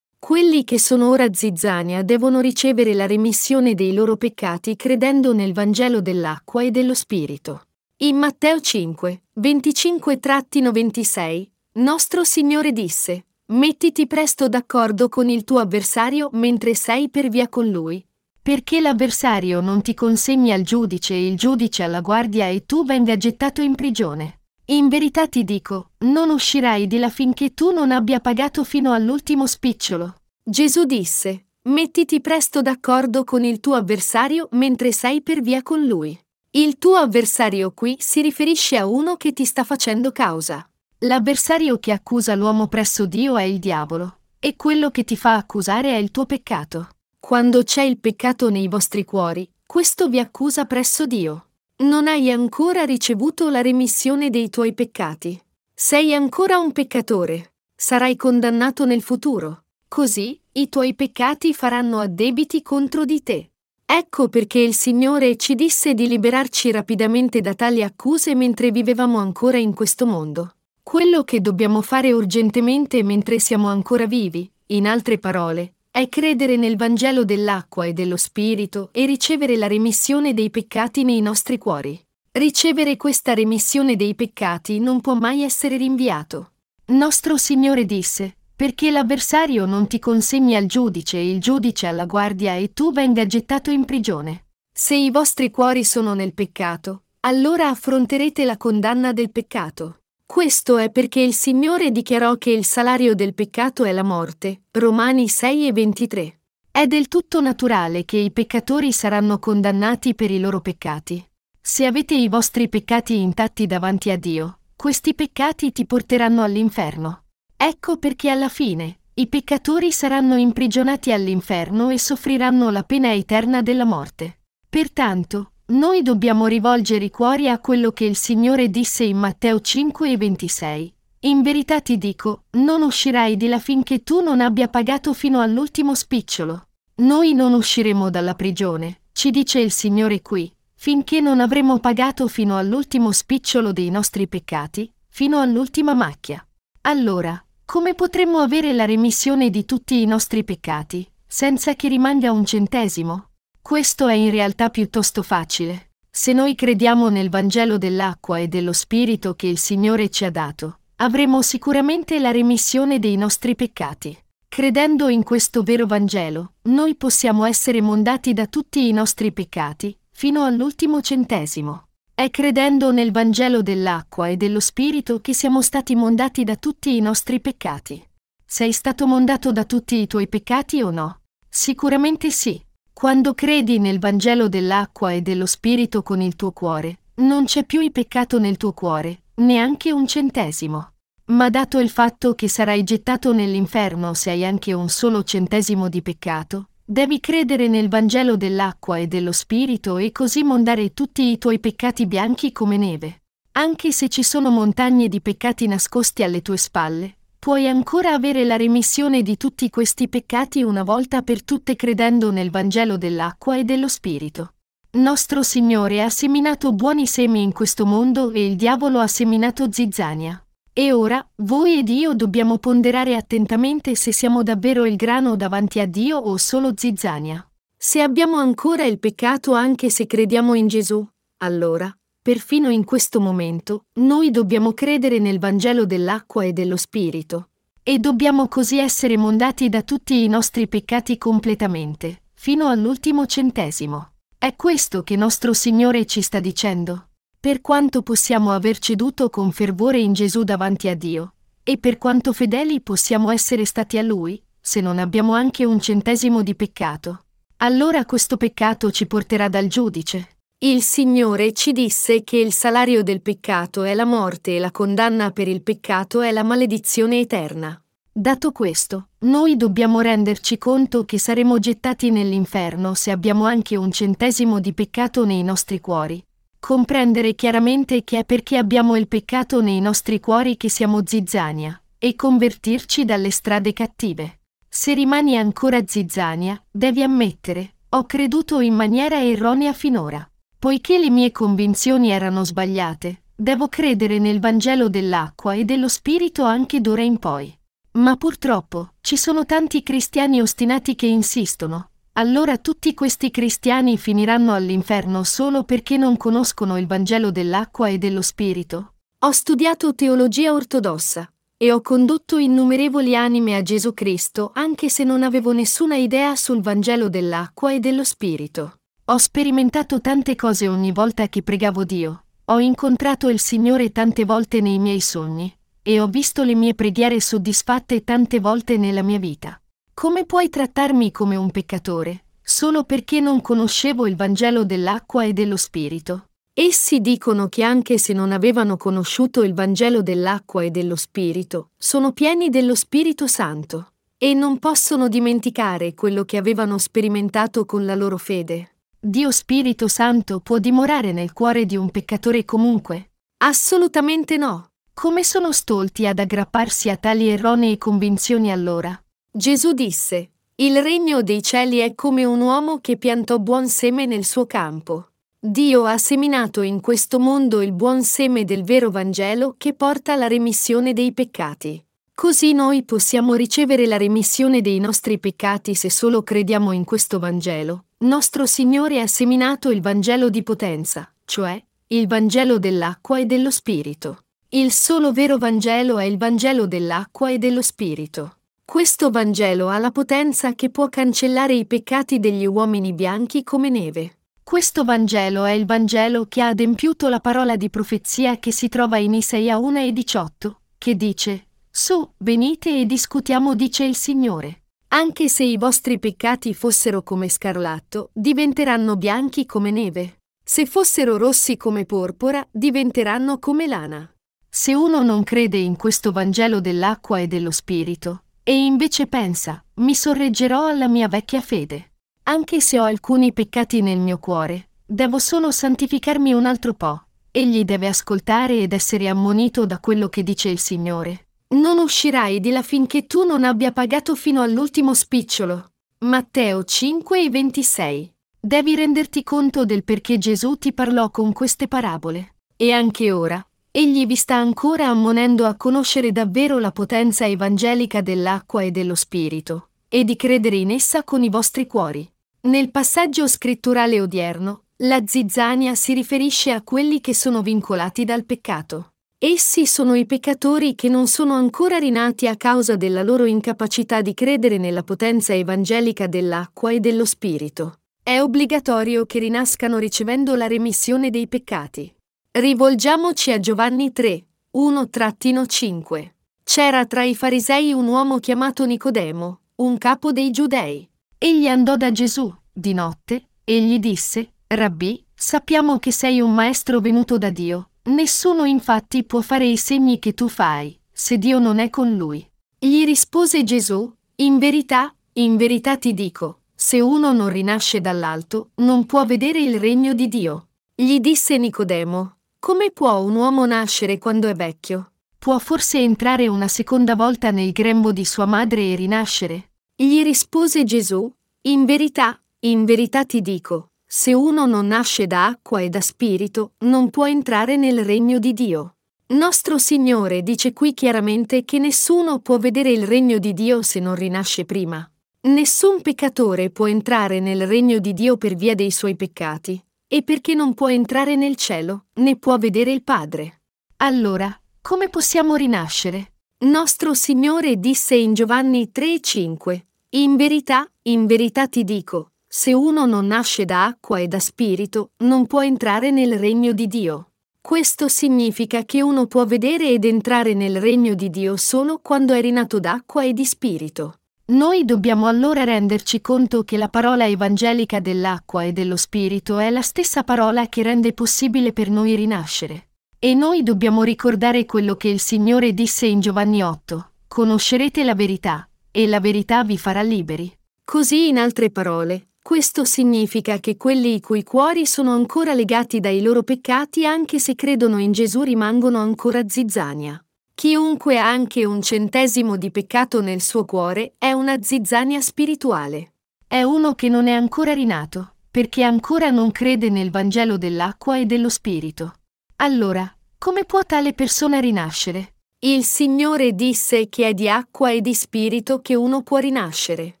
Quelli che sono ora zizzania devono ricevere la remissione dei loro peccati credendo nel Vangelo dell'acqua e dello Spirito. In Matteo 5, 25-26, nostro Signore disse, Mettiti presto d'accordo con il tuo avversario mentre sei per via con lui, perché l'avversario non ti consegni al giudice e il giudice alla guardia e tu venga gettato in prigione. In verità ti dico, non uscirai di là finché tu non abbia pagato fino all'ultimo spicciolo. Gesù disse, Mettiti presto d'accordo con il tuo avversario mentre sei per via con lui. Il tuo avversario qui si riferisce a uno che ti sta facendo causa. L'avversario che accusa l'uomo presso Dio è il diavolo, e quello che ti fa accusare è il tuo peccato. Quando c'è il peccato nei vostri cuori, questo vi accusa presso Dio. Non hai ancora ricevuto la remissione dei tuoi peccati. Sei ancora un peccatore. Sarai condannato nel futuro. Così, i tuoi peccati faranno addebiti contro di te. Ecco perché il Signore ci disse di liberarci rapidamente da tali accuse mentre vivevamo ancora in questo mondo. Quello che dobbiamo fare urgentemente mentre siamo ancora vivi, in altre parole, è credere nel Vangelo dell'acqua e dello Spirito e ricevere la remissione dei peccati nei nostri cuori. Ricevere questa remissione dei peccati non può mai essere rinviato. Nostro Signore disse, perché l'avversario non ti consegni al giudice e il giudice alla guardia e tu venga gettato in prigione. Se i vostri cuori sono nel peccato, allora affronterete la condanna del peccato. Questo è perché il Signore dichiarò che il salario del peccato è la morte. Romani 6 e 23. È del tutto naturale che i peccatori saranno condannati per i loro peccati. Se avete i vostri peccati intatti davanti a Dio, questi peccati ti porteranno all'inferno. Ecco perché alla fine i peccatori saranno imprigionati all'inferno e soffriranno la pena eterna della morte. Pertanto, noi dobbiamo rivolgere i cuori a quello che il Signore disse in Matteo 5 e 26. In verità ti dico, non uscirai di là finché tu non abbia pagato fino all'ultimo spicciolo. Noi non usciremo dalla prigione, ci dice il Signore qui, finché non avremo pagato fino all'ultimo spicciolo dei nostri peccati, fino all'ultima macchia. Allora, come potremmo avere la remissione di tutti i nostri peccati, senza che rimanga un centesimo? Questo è in realtà piuttosto facile. Se noi crediamo nel Vangelo dell'acqua e dello Spirito che il Signore ci ha dato, avremo sicuramente la remissione dei nostri peccati. Credendo in questo vero Vangelo, noi possiamo essere mondati da tutti i nostri peccati, fino all'ultimo centesimo. È credendo nel Vangelo dell'acqua e dello Spirito che siamo stati mondati da tutti i nostri peccati. Sei stato mondato da tutti i tuoi peccati o no? Sicuramente sì. Quando credi nel Vangelo dell'acqua e dello Spirito con il tuo cuore, non c'è più il peccato nel tuo cuore, neanche un centesimo. Ma dato il fatto che sarai gettato nell'inferno se hai anche un solo centesimo di peccato, devi credere nel Vangelo dell'acqua e dello Spirito e così mondare tutti i tuoi peccati bianchi come neve. Anche se ci sono montagne di peccati nascosti alle tue spalle, puoi ancora avere la remissione di tutti questi peccati una volta per tutte credendo nel Vangelo dell'acqua e dello Spirito. Nostro Signore ha seminato buoni semi in questo mondo e il diavolo ha seminato zizzania. E ora, voi ed io dobbiamo ponderare attentamente se siamo davvero il grano davanti a Dio o solo zizzania. Se abbiamo ancora il peccato anche se crediamo in Gesù, allora, perfino in questo momento, noi dobbiamo credere nel Vangelo dell'acqua e dello Spirito. E dobbiamo così essere mondati da tutti i nostri peccati completamente, fino all'ultimo centesimo. È questo che nostro Signore ci sta dicendo. Per quanto possiamo aver ceduto con fervore in Gesù davanti a Dio, e per quanto fedeli possiamo essere stati a Lui, se non abbiamo anche un centesimo di peccato. Allora questo peccato ci porterà dal giudice, il Signore ci disse che il salario del peccato è la morte e la condanna per il peccato è la maledizione eterna. Dato questo, noi dobbiamo renderci conto che saremo gettati nell'inferno se abbiamo anche un centesimo di peccato nei nostri cuori. Comprendere chiaramente che è perché abbiamo il peccato nei nostri cuori che siamo zizzania, e convertirci dalle strade cattive. Se rimani ancora zizzania, devi ammettere, ho creduto in maniera erronea finora. Poiché le mie convinzioni erano sbagliate, devo credere nel Vangelo dell'acqua e dello Spirito anche d'ora in poi. Ma purtroppo ci sono tanti cristiani ostinati che insistono. Allora tutti questi cristiani finiranno all'inferno solo perché non conoscono il Vangelo dell'acqua e dello Spirito. Ho studiato teologia ortodossa e ho condotto innumerevoli anime a Gesù Cristo anche se non avevo nessuna idea sul Vangelo dell'acqua e dello Spirito. Ho sperimentato tante cose ogni volta che pregavo Dio. Ho incontrato il Signore tante volte nei miei sogni e ho visto le mie preghiere soddisfatte tante volte nella mia vita. Come puoi trattarmi come un peccatore, solo perché non conoscevo il Vangelo dell'acqua e dello Spirito? Essi dicono che anche se non avevano conosciuto il Vangelo dell'acqua e dello Spirito, sono pieni dello Spirito Santo e non possono dimenticare quello che avevano sperimentato con la loro fede. Dio Spirito Santo può dimorare nel cuore di un peccatore comunque? Assolutamente no. Come sono stolti ad aggrapparsi a tali erronee convinzioni allora? Gesù disse, Il regno dei cieli è come un uomo che piantò buon seme nel suo campo. Dio ha seminato in questo mondo il buon seme del vero Vangelo che porta alla remissione dei peccati. Così noi possiamo ricevere la remissione dei nostri peccati se solo crediamo in questo Vangelo. Nostro Signore ha seminato il Vangelo di potenza, cioè il Vangelo dell'acqua e dello Spirito. Il solo vero Vangelo è il Vangelo dell'acqua e dello Spirito. Questo Vangelo ha la potenza che può cancellare i peccati degli uomini bianchi come neve. Questo Vangelo è il Vangelo che ha adempiuto la parola di profezia che si trova in Isaia 1 e 18, che dice su, venite e discutiamo, dice il Signore. Anche se i vostri peccati fossero come scarlatto, diventeranno bianchi come neve. Se fossero rossi come porpora, diventeranno come lana. Se uno non crede in questo Vangelo dell'acqua e dello Spirito, e invece pensa, mi sorreggerò alla mia vecchia fede. Anche se ho alcuni peccati nel mio cuore, devo solo santificarmi un altro po'. Egli deve ascoltare ed essere ammonito da quello che dice il Signore. Non uscirai di là finché tu non abbia pagato fino all'ultimo spicciolo. Matteo 5 e 26. Devi renderti conto del perché Gesù ti parlò con queste parabole. E anche ora, egli vi sta ancora ammonendo a conoscere davvero la potenza evangelica dell'acqua e dello Spirito, e di credere in essa con i vostri cuori. Nel passaggio scritturale odierno, la zizzania si riferisce a quelli che sono vincolati dal peccato. Essi sono i peccatori che non sono ancora rinati a causa della loro incapacità di credere nella potenza evangelica dell'acqua e dello Spirito. È obbligatorio che rinascano ricevendo la remissione dei peccati. Rivolgiamoci a Giovanni 3, 1-5. C'era tra i farisei un uomo chiamato Nicodemo, un capo dei giudei. Egli andò da Gesù, di notte, e gli disse, Rabbì, sappiamo che sei un maestro venuto da Dio Nessuno infatti può fare i segni che tu fai, se Dio non è con lui. Gli rispose Gesù, In verità, in verità ti dico, se uno non rinasce dall'alto, non può vedere il regno di Dio. Gli disse Nicodemo, Come può un uomo nascere quando è vecchio? Può forse entrare una seconda volta nel grembo di sua madre e rinascere? Gli rispose Gesù, In verità, in verità ti dico, se uno non nasce da acqua e da spirito, non può entrare nel regno di Dio. Nostro Signore dice qui chiaramente che nessuno può vedere il regno di Dio se non rinasce prima. Nessun peccatore può entrare nel regno di Dio per via dei suoi peccati, e perché non può entrare nel cielo, né può vedere il Padre. Allora, come possiamo rinascere? Nostro Signore disse in Giovanni 3:5, In verità, in verità ti dico, se uno non nasce da acqua e da spirito, non può entrare nel regno di Dio. Questo significa che uno può vedere ed entrare nel regno di Dio solo quando è rinato d'acqua e di spirito. Noi dobbiamo allora renderci conto che la parola evangelica dell'acqua e dello spirito è la stessa parola che rende possibile per noi rinascere. E noi dobbiamo ricordare quello che il Signore disse in Giovanni 8, conoscerete la verità, e la verità vi farà liberi. Così, in altre parole, questo significa che quelli i cui cuori sono ancora legati dai loro peccati anche se credono in Gesù rimangono ancora zizzania. Chiunque ha anche un centesimo di peccato nel suo cuore è una zizzania spirituale. È uno che non è ancora rinato, perché ancora non crede nel Vangelo dell'acqua e dello Spirito. Allora, come può tale persona rinascere? Il Signore disse che è di acqua e di spirito che uno può rinascere.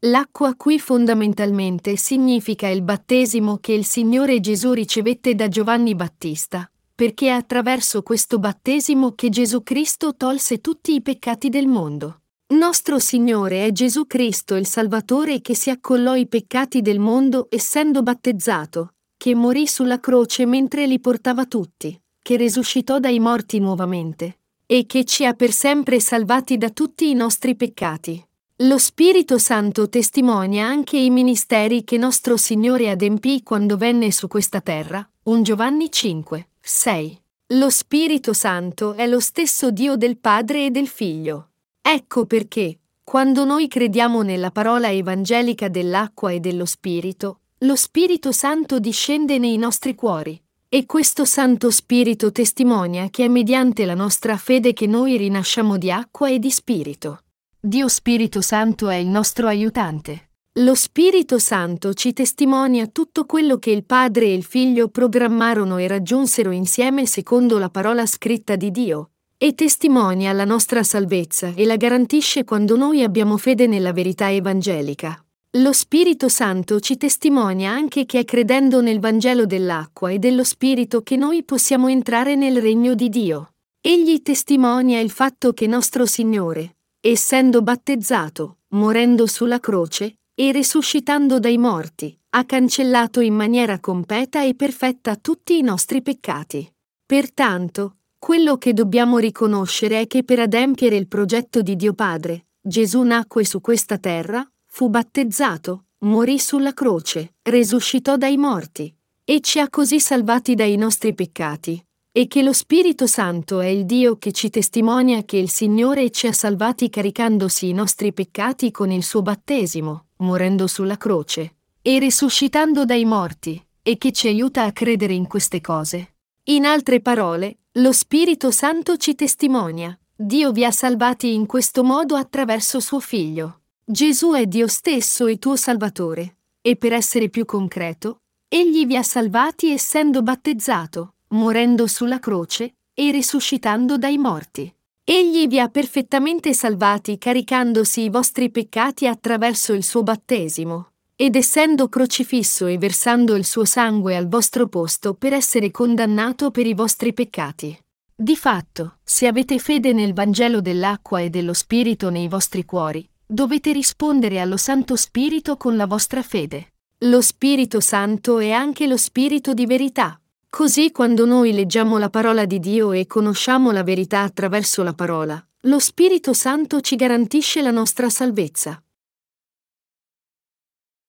L'acqua qui fondamentalmente significa il battesimo che il Signore Gesù ricevette da Giovanni Battista, perché è attraverso questo battesimo che Gesù Cristo tolse tutti i peccati del mondo. Nostro Signore è Gesù Cristo il Salvatore che si accollò i peccati del mondo essendo battezzato, che morì sulla croce mentre li portava tutti, che risuscitò dai morti nuovamente, e che ci ha per sempre salvati da tutti i nostri peccati. Lo Spirito Santo testimonia anche i ministeri che nostro Signore adempì quando venne su questa terra. 1 Giovanni 5, 6. Lo Spirito Santo è lo stesso Dio del Padre e del Figlio. Ecco perché, quando noi crediamo nella parola evangelica dell'acqua e dello Spirito, lo Spirito Santo discende nei nostri cuori. E questo Santo Spirito testimonia che è mediante la nostra fede che noi rinasciamo di acqua e di Spirito. Dio Spirito Santo è il nostro aiutante. Lo Spirito Santo ci testimonia tutto quello che il Padre e il Figlio programmarono e raggiunsero insieme secondo la parola scritta di Dio, e testimonia la nostra salvezza e la garantisce quando noi abbiamo fede nella verità evangelica. Lo Spirito Santo ci testimonia anche che è credendo nel Vangelo dell'acqua e dello Spirito che noi possiamo entrare nel regno di Dio. Egli testimonia il fatto che nostro Signore, essendo battezzato, morendo sulla croce, e risuscitando dai morti, ha cancellato in maniera completa e perfetta tutti i nostri peccati. Pertanto, quello che dobbiamo riconoscere è che per adempiere il progetto di Dio Padre, Gesù nacque su questa terra, fu battezzato, morì sulla croce, risuscitò dai morti, e ci ha così salvati dai nostri peccati, e che lo Spirito Santo è il Dio che ci testimonia che il Signore ci ha salvati caricandosi i nostri peccati con il suo battesimo, morendo sulla croce, e risuscitando dai morti, e che ci aiuta a credere in queste cose. In altre parole, lo Spirito Santo ci testimonia. Dio vi ha salvati in questo modo attraverso suo Figlio. Gesù è Dio stesso e tuo Salvatore. E per essere più concreto, Egli vi ha salvati essendo battezzato, morendo sulla croce e risuscitando dai morti. Egli vi ha perfettamente salvati caricandosi i vostri peccati attraverso il suo battesimo, ed essendo crocifisso e versando il suo sangue al vostro posto per essere condannato per i vostri peccati. Di fatto, se avete fede nel Vangelo dell'acqua e dello Spirito nei vostri cuori, dovete rispondere allo Santo Spirito con la vostra fede. Lo Spirito Santo è anche lo Spirito di verità. Così quando noi leggiamo la parola di Dio e conosciamo la verità attraverso la parola, lo Spirito Santo ci garantisce la nostra salvezza.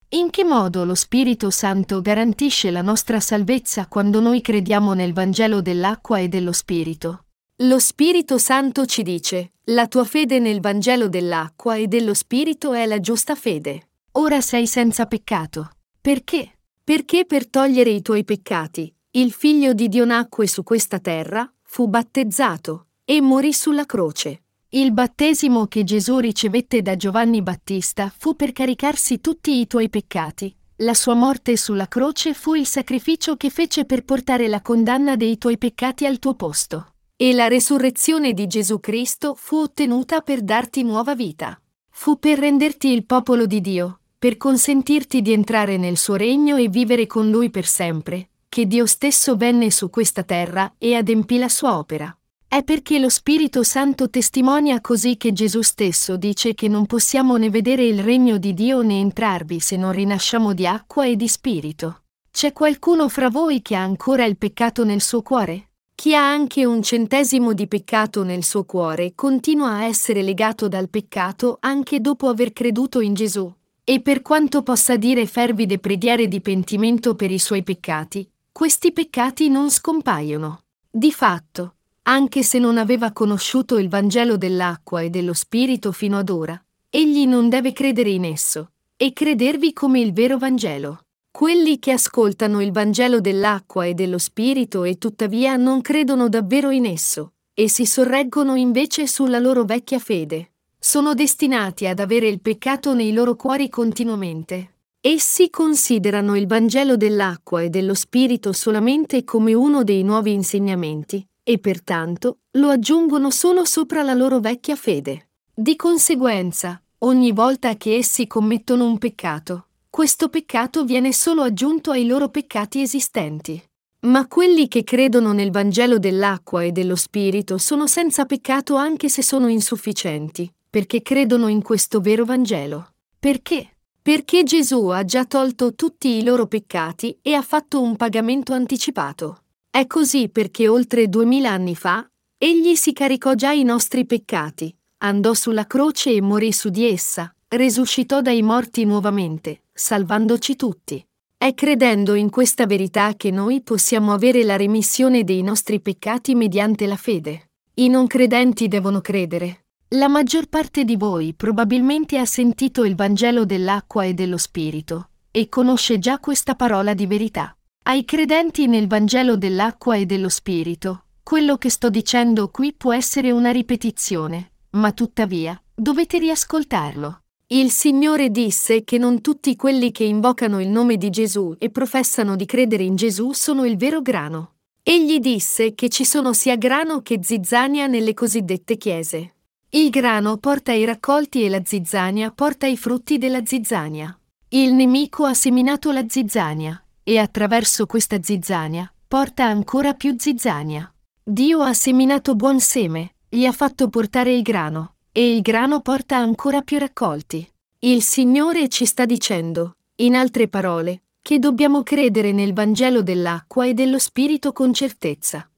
In che modo lo Spirito Santo garantisce la nostra salvezza quando noi crediamo nel Vangelo dell'acqua e dello Spirito? Lo Spirito Santo ci dice, la tua fede nel Vangelo dell'acqua e dello Spirito è la giusta fede. Ora sei senza peccato. Perché? Perché per togliere i tuoi peccati, il figlio di Dio nacque su questa terra, fu battezzato e morì sulla croce. Il battesimo che Gesù ricevette da Giovanni Battista fu per caricarsi tutti i tuoi peccati. La sua morte sulla croce fu il sacrificio che fece per portare la condanna dei tuoi peccati al tuo posto. E la resurrezione di Gesù Cristo fu ottenuta per darti nuova vita. Fu per renderti il popolo di Dio, per consentirti di entrare nel suo regno e vivere con lui per sempre, che Dio stesso venne su questa terra e adempì la sua opera. È perché lo Spirito Santo testimonia così che Gesù stesso dice che non possiamo né vedere il regno di Dio né entrarvi se non rinasciamo di acqua e di Spirito. C'è qualcuno fra voi che ha ancora il peccato nel suo cuore? Chi ha anche un centesimo di peccato nel suo cuore continua a essere legato dal peccato anche dopo aver creduto in Gesù. E per quanto possa dire fervide preghiere di pentimento per i suoi peccati, questi peccati non scompaiono. Di fatto, anche se non aveva conosciuto il Vangelo dell'acqua e dello Spirito fino ad ora, egli non deve credere in esso, e credervi come il vero Vangelo. Quelli che ascoltano il Vangelo dell'acqua e dello Spirito e tuttavia non credono davvero in esso, e si sorreggono invece sulla loro vecchia fede, sono destinati ad avere il peccato nei loro cuori continuamente. Essi considerano il Vangelo dell'acqua e dello Spirito solamente come uno dei nuovi insegnamenti, e pertanto lo aggiungono solo sopra la loro vecchia fede. Di conseguenza, ogni volta che essi commettono un peccato, questo peccato viene solo aggiunto ai loro peccati esistenti. Ma quelli che credono nel Vangelo dell'acqua e dello Spirito sono senza peccato anche se sono insufficienti, perché credono in questo vero Vangelo. Perché? Perché Gesù ha già tolto tutti i loro peccati e ha fatto un pagamento anticipato. È così perché oltre duemila anni fa, egli si caricò già i nostri peccati, andò sulla croce e morì su di essa, resuscitò dai morti nuovamente, salvandoci tutti. È credendo in questa verità che noi possiamo avere la remissione dei nostri peccati mediante la fede. I non credenti devono credere. La maggior parte di voi probabilmente ha sentito il Vangelo dell'acqua e dello Spirito e conosce già questa parola di verità. Ai credenti nel Vangelo dell'acqua e dello Spirito, quello che sto dicendo qui può essere una ripetizione, ma tuttavia dovete riascoltarlo. Il Signore disse che non tutti quelli che invocano il nome di Gesù e professano di credere in Gesù sono il vero grano. Egli disse che ci sono sia grano che zizzania nelle cosiddette chiese. Il grano porta i raccolti e la zizzania porta i frutti della zizzania. Il nemico ha seminato la zizzania e attraverso questa zizzania porta ancora più zizzania. Dio ha seminato buon seme, gli ha fatto portare il grano, e il grano porta ancora più raccolti. Il Signore ci sta dicendo, in altre parole, che dobbiamo credere nel Vangelo dell'acqua e dello Spirito con certezza.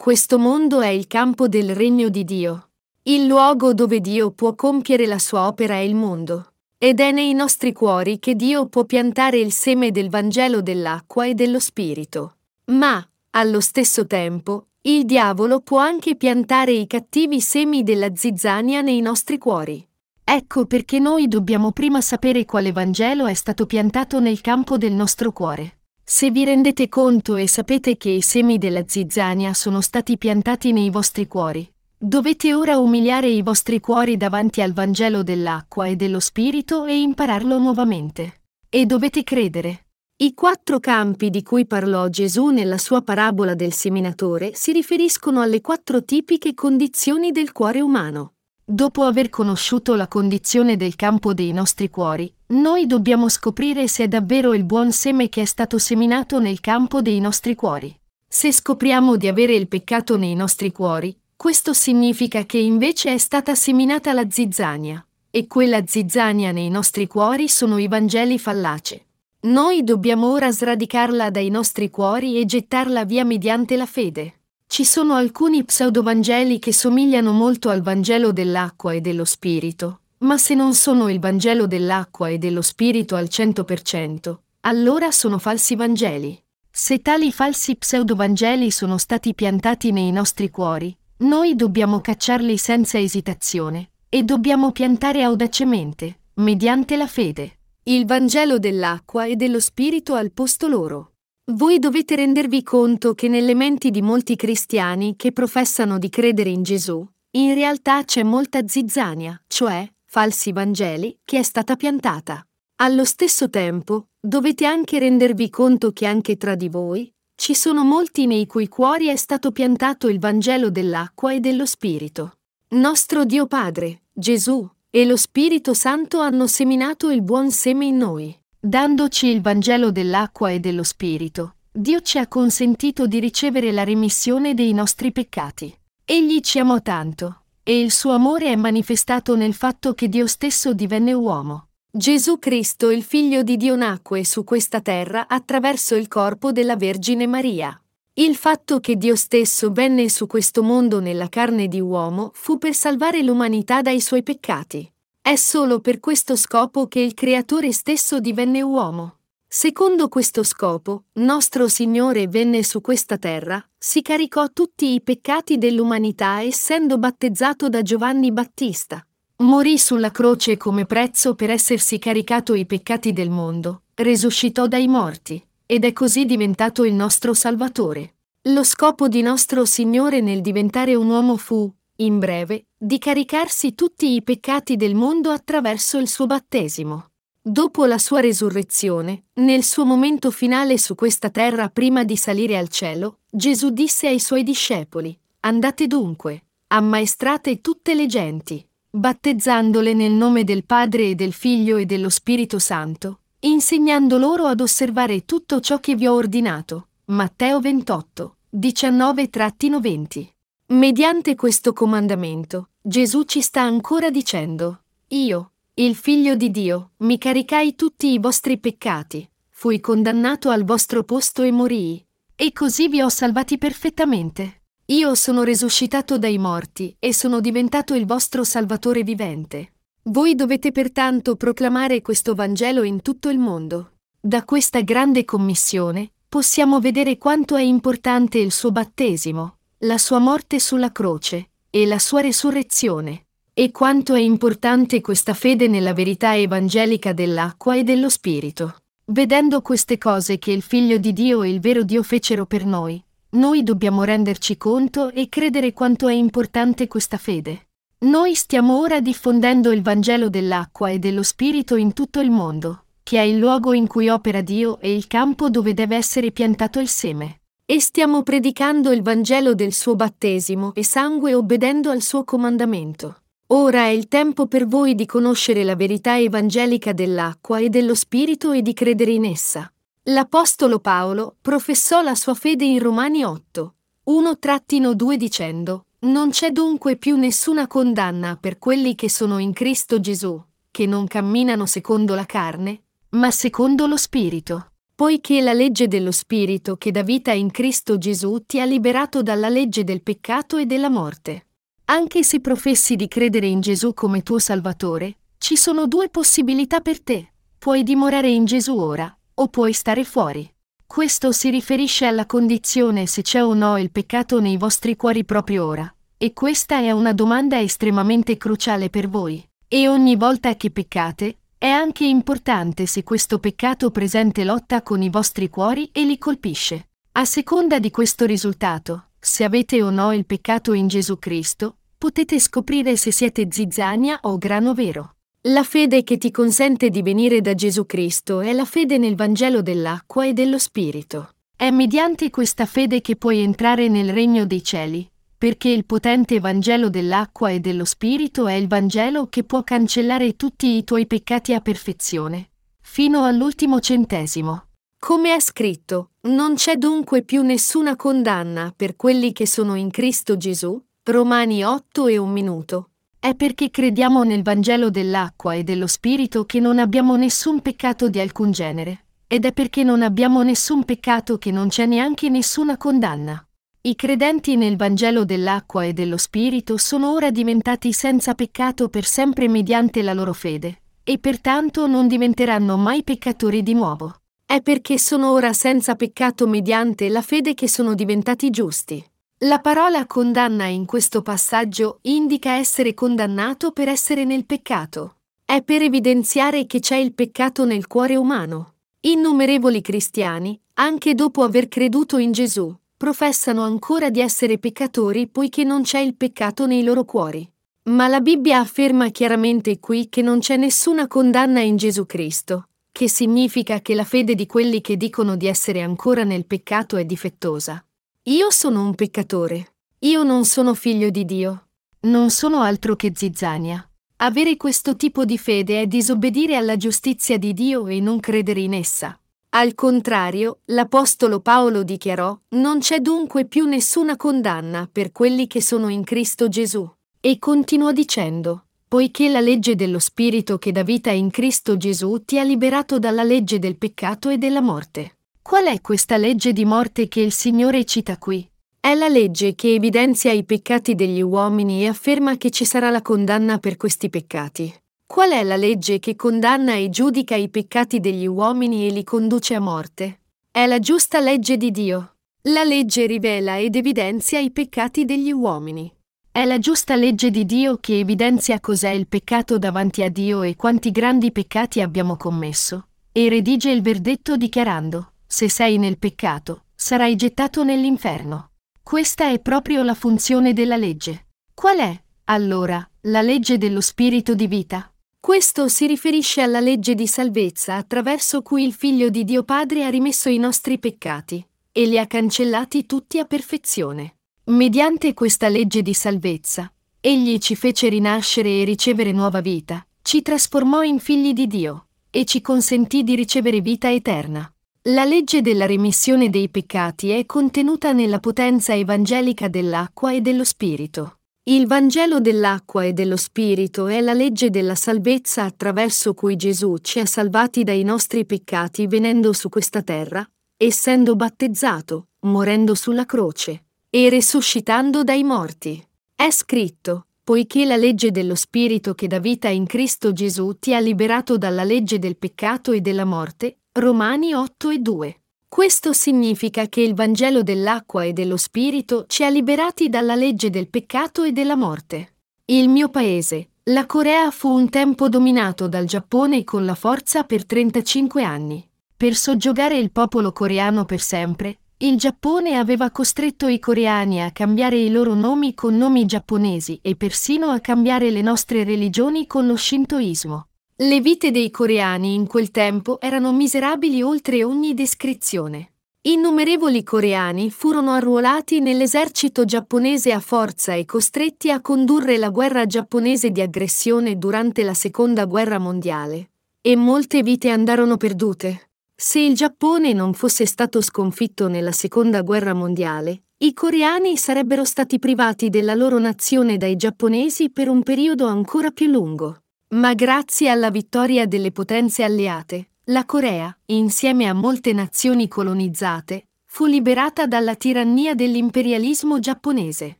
Questo mondo è il campo del regno di Dio. Il luogo dove Dio può compiere la sua opera è il mondo. Ed è nei nostri cuori che Dio può piantare il seme del Vangelo dell'acqua e dello Spirito. Ma, allo stesso tempo, il diavolo può anche piantare i cattivi semi della zizzania nei nostri cuori. Ecco perché noi dobbiamo prima sapere quale Vangelo è stato piantato nel campo del nostro cuore. Se vi rendete conto e sapete che i semi della zizzania sono stati piantati nei vostri cuori, dovete ora umiliare i vostri cuori davanti al Vangelo dell'acqua e dello Spirito e impararlo nuovamente. E dovete credere. I quattro campi di cui parlò Gesù nella sua parabola del seminatore si riferiscono alle quattro tipiche condizioni del cuore umano. Dopo aver conosciuto la condizione del campo dei nostri cuori, noi dobbiamo scoprire se è davvero il buon seme che è stato seminato nel campo dei nostri cuori. Se scopriamo di avere il peccato nei nostri cuori, questo significa che invece è stata seminata la zizzania, e quella zizzania nei nostri cuori sono i Vangeli fallaci. Noi dobbiamo ora sradicarla dai nostri cuori e gettarla via mediante la fede. Ci sono alcuni pseudovangeli che somigliano molto al Vangelo dell'acqua e dello Spirito, ma se non sono il Vangelo dell'acqua e dello Spirito al 100%, allora sono falsi Vangeli. Se tali falsi pseudovangeli sono stati piantati nei nostri cuori, noi dobbiamo cacciarli senza esitazione e dobbiamo piantare audacemente, mediante la fede il Vangelo dell'acqua e dello Spirito al posto loro. Voi dovete rendervi conto che nelle menti di molti cristiani che professano di credere in Gesù, in realtà c'è molta zizzania, cioè falsi Vangeli, che è stata piantata. Allo stesso tempo, dovete anche rendervi conto che anche tra di voi ci sono molti nei cui cuori è stato piantato il Vangelo dell'acqua e dello Spirito. Nostro Dio Padre, Gesù, e lo Spirito Santo hanno seminato il buon seme in noi. Dandoci il Vangelo dell'acqua e dello Spirito, Dio ci ha consentito di ricevere la remissione dei nostri peccati. Egli ci amò tanto, e il suo amore è manifestato nel fatto che Dio stesso divenne uomo. Gesù Cristo, il Figlio di Dio, nacque su questa terra attraverso il corpo della Vergine Maria. Il fatto che Dio stesso venne su questo mondo nella carne di uomo fu per salvare l'umanità dai suoi peccati. È solo per questo scopo che il Creatore stesso divenne uomo. Secondo questo scopo, nostro Signore venne su questa terra, si caricò tutti i peccati dell'umanità essendo battezzato da Giovanni Battista. Morì sulla croce come prezzo per essersi caricato i peccati del mondo, resuscitò dai morti ed è così diventato il nostro Salvatore. Lo scopo di nostro Signore nel diventare un uomo fu, in breve, di caricarsi tutti i peccati del mondo attraverso il suo battesimo. Dopo la sua resurrezione, nel suo momento finale su questa terra prima di salire al cielo, Gesù disse ai suoi discepoli, Andate dunque, ammaestrate tutte le genti, battezzandole nel nome del Padre e del Figlio e dello Spirito Santo, insegnando loro ad osservare tutto ciò che vi ho ordinato. Matteo 28, 19-20. Mediante questo comandamento, Gesù ci sta ancora dicendo, Io, il Figlio di Dio, mi caricai tutti i vostri peccati, fui condannato al vostro posto e morii, e così vi ho salvati perfettamente. Io sono resuscitato dai morti e sono diventato il vostro Salvatore vivente. Voi dovete pertanto proclamare questo Vangelo in tutto il mondo. Da questa grande commissione possiamo vedere quanto è importante il suo battesimo, la sua morte sulla croce e la sua resurrezione, e quanto è importante questa fede nella verità evangelica dell'acqua e dello Spirito. Vedendo queste cose che il Figlio di Dio e il vero Dio fecero per noi, noi dobbiamo renderci conto e credere quanto è importante questa fede. Noi stiamo ora diffondendo il Vangelo dell'acqua e dello Spirito in tutto il mondo, che è il luogo in cui opera Dio e il campo dove deve essere piantato il seme. E stiamo predicando il Vangelo del suo battesimo e sangue obbedendo al suo comandamento. Ora è il tempo per voi di conoscere la verità evangelica dell'acqua e dello Spirito e di credere in essa. L'Apostolo Paolo professò la sua fede in Romani 8, 1-2 dicendo, non c'è dunque più nessuna condanna per quelli che sono in Cristo Gesù, che non camminano secondo la carne, ma secondo lo Spirito. Poiché la legge dello Spirito che dà vita in Cristo Gesù ti ha liberato dalla legge del peccato e della morte. Anche se professi di credere in Gesù come tuo Salvatore, ci sono due possibilità per te. Puoi dimorare in Gesù ora, o puoi stare fuori. Questo si riferisce alla condizione se c'è o no il peccato nei vostri cuori proprio ora. E questa è una domanda estremamente cruciale per voi. E ogni volta che peccate, è anche importante se questo peccato presente lotta con i vostri cuori e li colpisce. A seconda di questo risultato, se avete o no il peccato in Gesù Cristo, potete scoprire se siete zizzania o grano vero. La fede che ti consente di venire da Gesù Cristo è la fede nel Vangelo dell'acqua e dello Spirito. È mediante questa fede che puoi entrare nel regno dei cieli, perché il potente Vangelo dell'acqua e dello Spirito è il Vangelo che può cancellare tutti i tuoi peccati a perfezione, fino all'ultimo centesimo. Come è scritto, non c'è dunque più nessuna condanna per quelli che sono in Cristo Gesù, Romani 8 e un minuto. È perché crediamo nel Vangelo dell'acqua e dello Spirito che non abbiamo nessun peccato di alcun genere, ed è perché non abbiamo nessun peccato che non c'è neanche nessuna condanna. I credenti nel Vangelo dell'acqua e dello Spirito sono ora diventati senza peccato per sempre mediante la loro fede, e pertanto non diventeranno mai peccatori di nuovo. È perché sono ora senza peccato mediante la fede che sono diventati giusti. La parola condanna in questo passaggio indica essere condannato per essere nel peccato. È per evidenziare che c'è il peccato nel cuore umano. Innumerevoli cristiani, anche dopo aver creduto in Gesù, professano ancora di essere peccatori poiché non c'è il peccato nei loro cuori. Ma la Bibbia afferma chiaramente qui che non c'è nessuna condanna in Gesù Cristo, che significa che la fede di quelli che dicono di essere ancora nel peccato è difettosa. Io sono un peccatore. Io non sono figlio di Dio. Non sono altro che zizzania. Avere questo tipo di fede è disobbedire alla giustizia di Dio e non credere in essa. Al contrario, l'Apostolo Paolo dichiarò, non c'è dunque più nessuna condanna per quelli che sono in Cristo Gesù. E continuò dicendo, poiché la legge dello Spirito che dà vita in Cristo Gesù ti ha liberato dalla legge del peccato e della morte. Qual è questa legge di morte che il Signore cita qui? È la legge che evidenzia i peccati degli uomini e afferma che ci sarà la condanna per questi peccati. Qual è la legge che condanna e giudica i peccati degli uomini e li conduce a morte? È la giusta legge di Dio. La legge rivela ed evidenzia i peccati degli uomini. È la giusta legge di Dio che evidenzia cos'è il peccato davanti a Dio e quanti grandi peccati abbiamo commesso, e redige il verdetto dichiarando se sei nel peccato, sarai gettato nell'inferno. Questa è proprio la funzione della legge. Qual è, allora, la legge dello spirito di vita? Questo si riferisce alla legge di salvezza attraverso cui il Figlio di Dio Padre ha rimesso i nostri peccati e li ha cancellati tutti a perfezione. Mediante questa legge di salvezza, Egli ci fece rinascere e ricevere nuova vita, ci trasformò in figli di Dio e ci consentì di ricevere vita eterna. La legge della remissione dei peccati è contenuta nella potenza evangelica dell'acqua e dello Spirito. Il Vangelo dell'acqua e dello Spirito è la legge della salvezza attraverso cui Gesù ci ha salvati dai nostri peccati venendo su questa terra, essendo battezzato, morendo sulla croce, e resuscitando dai morti. È scritto, poiché la legge dello Spirito che dà vita in Cristo Gesù ti ha liberato dalla legge del peccato e della morte. Romani 8 e 2. Questo significa che il Vangelo dell'acqua e dello Spirito ci ha liberati dalla legge del peccato e della morte. Il mio paese, la Corea, fu un tempo dominato dal Giappone con la forza per 35 anni. Per soggiogare il popolo coreano per sempre, il Giappone aveva costretto i coreani a cambiare i loro nomi con nomi giapponesi e persino a cambiare le nostre religioni con lo shintoismo. Le vite dei coreani in quel tempo erano miserabili oltre ogni descrizione. Innumerevoli coreani furono arruolati nell'esercito giapponese a forza e costretti a condurre la guerra giapponese di aggressione durante la Seconda Guerra Mondiale. E molte vite andarono perdute. Se il Giappone non fosse stato sconfitto nella Seconda Guerra Mondiale, i coreani sarebbero stati privati della loro nazione dai giapponesi per un periodo ancora più lungo. Ma grazie alla vittoria delle potenze alleate, la Corea, insieme a molte nazioni colonizzate, fu liberata dalla tirannia dell'imperialismo giapponese.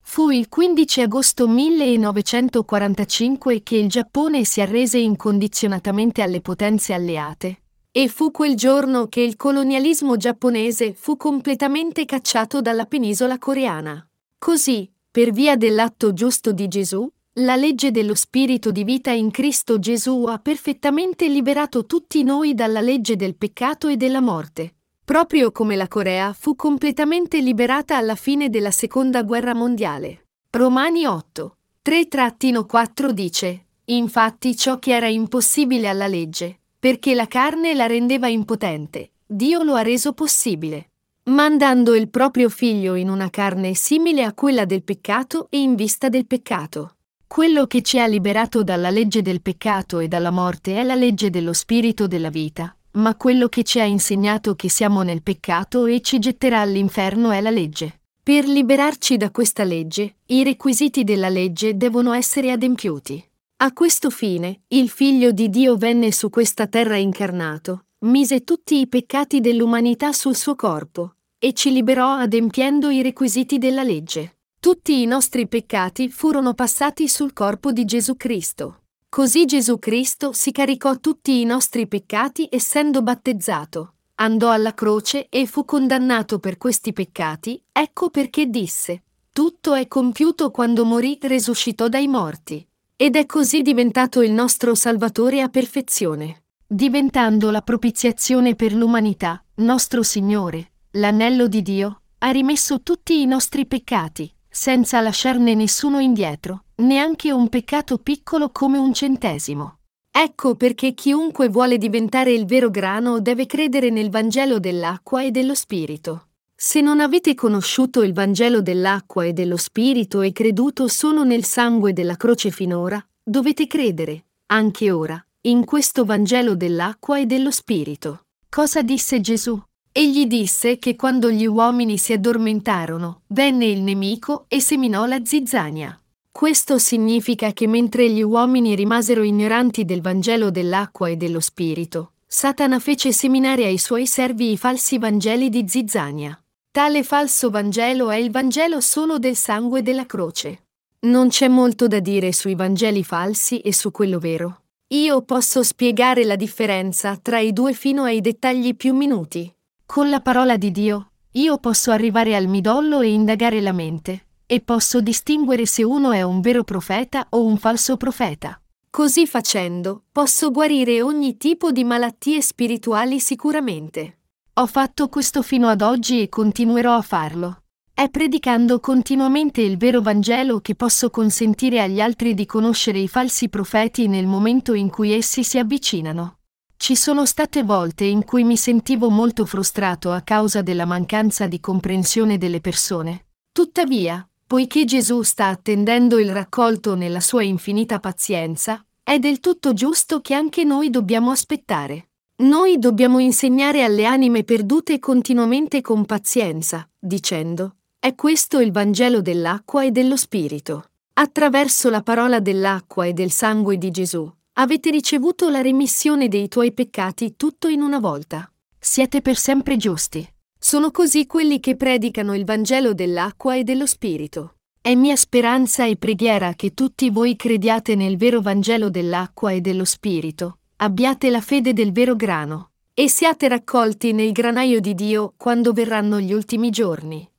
Fu il 15 agosto 1945 che il Giappone si arrese incondizionatamente alle potenze alleate e fu quel giorno che il colonialismo giapponese fu completamente cacciato dalla penisola coreana. Così, per via dell'atto giusto di Gesù, la legge dello spirito di vita in Cristo Gesù ha perfettamente liberato tutti noi dalla legge del peccato e della morte, proprio come la Corea fu completamente liberata alla fine della Seconda Guerra Mondiale. Romani 8. 3-4 dice, Infatti ciò che era impossibile alla legge, perché la carne la rendeva impotente, Dio lo ha reso possibile, mandando il proprio figlio in una carne simile a quella del peccato e in vista del peccato. Quello che ci ha liberato dalla legge del peccato e dalla morte è la legge dello spirito della vita, ma quello che ci ha insegnato che siamo nel peccato e ci getterà all'inferno è la legge. Per liberarci da questa legge, i requisiti della legge devono essere adempiuti. A questo fine, il Figlio di Dio venne su questa terra incarnato, mise tutti i peccati dell'umanità sul suo corpo, e ci liberò adempiendo i requisiti della legge. Tutti i nostri peccati furono passati sul corpo di Gesù Cristo. Così Gesù Cristo si caricò tutti i nostri peccati essendo battezzato, andò alla croce e fu condannato per questi peccati, ecco perché disse, tutto è compiuto quando morì resuscitò dai morti ed è così diventato il nostro Salvatore a perfezione, diventando la propiziazione per l'umanità, nostro Signore, l'anello di Dio, ha rimesso tutti i nostri peccati, senza lasciarne nessuno indietro, neanche un peccato piccolo come un centesimo. Ecco perché chiunque vuole diventare il vero grano deve credere nel Vangelo dell'acqua e dello Spirito. Se non avete conosciuto il Vangelo dell'acqua e dello Spirito e creduto solo nel sangue della croce finora, dovete credere, anche ora, in questo Vangelo dell'acqua e dello Spirito. Cosa disse Gesù? Egli disse che quando gli uomini si addormentarono, venne il nemico e seminò la zizzania. Questo significa che mentre gli uomini rimasero ignoranti del Vangelo dell'acqua e dello Spirito, Satana fece seminare ai suoi servi i falsi Vangeli di zizzania. Tale falso Vangelo è il Vangelo solo del sangue della croce. Non c'è molto da dire sui Vangeli falsi e su quello vero. Io posso spiegare la differenza tra i due fino ai dettagli più minuti. Con la parola di Dio, io posso arrivare al midollo e indagare la mente, e posso distinguere se uno è un vero profeta o un falso profeta. Così facendo, posso guarire ogni tipo di malattie spirituali sicuramente. Ho fatto questo fino ad oggi e continuerò a farlo. È predicando continuamente il vero Vangelo che posso consentire agli altri di conoscere i falsi profeti nel momento in cui essi si avvicinano. Ci sono state volte in cui mi sentivo molto frustrato a causa della mancanza di comprensione delle persone. Tuttavia, poiché Gesù sta attendendo il raccolto nella sua infinita pazienza, è del tutto giusto che anche noi dobbiamo aspettare. Noi dobbiamo insegnare alle anime perdute continuamente con pazienza, dicendo, è questo il Vangelo dell'acqua e dello Spirito. Attraverso la parola dell'acqua e del sangue di Gesù, avete ricevuto la remissione dei tuoi peccati tutto in una volta. Siete per sempre giusti. Sono così quelli che predicano il Vangelo dell'acqua e dello Spirito. È mia speranza e preghiera che tutti voi crediate nel vero Vangelo dell'acqua e dello Spirito, abbiate la fede del vero grano, e siate raccolti nel granaio di Dio quando verranno gli ultimi giorni.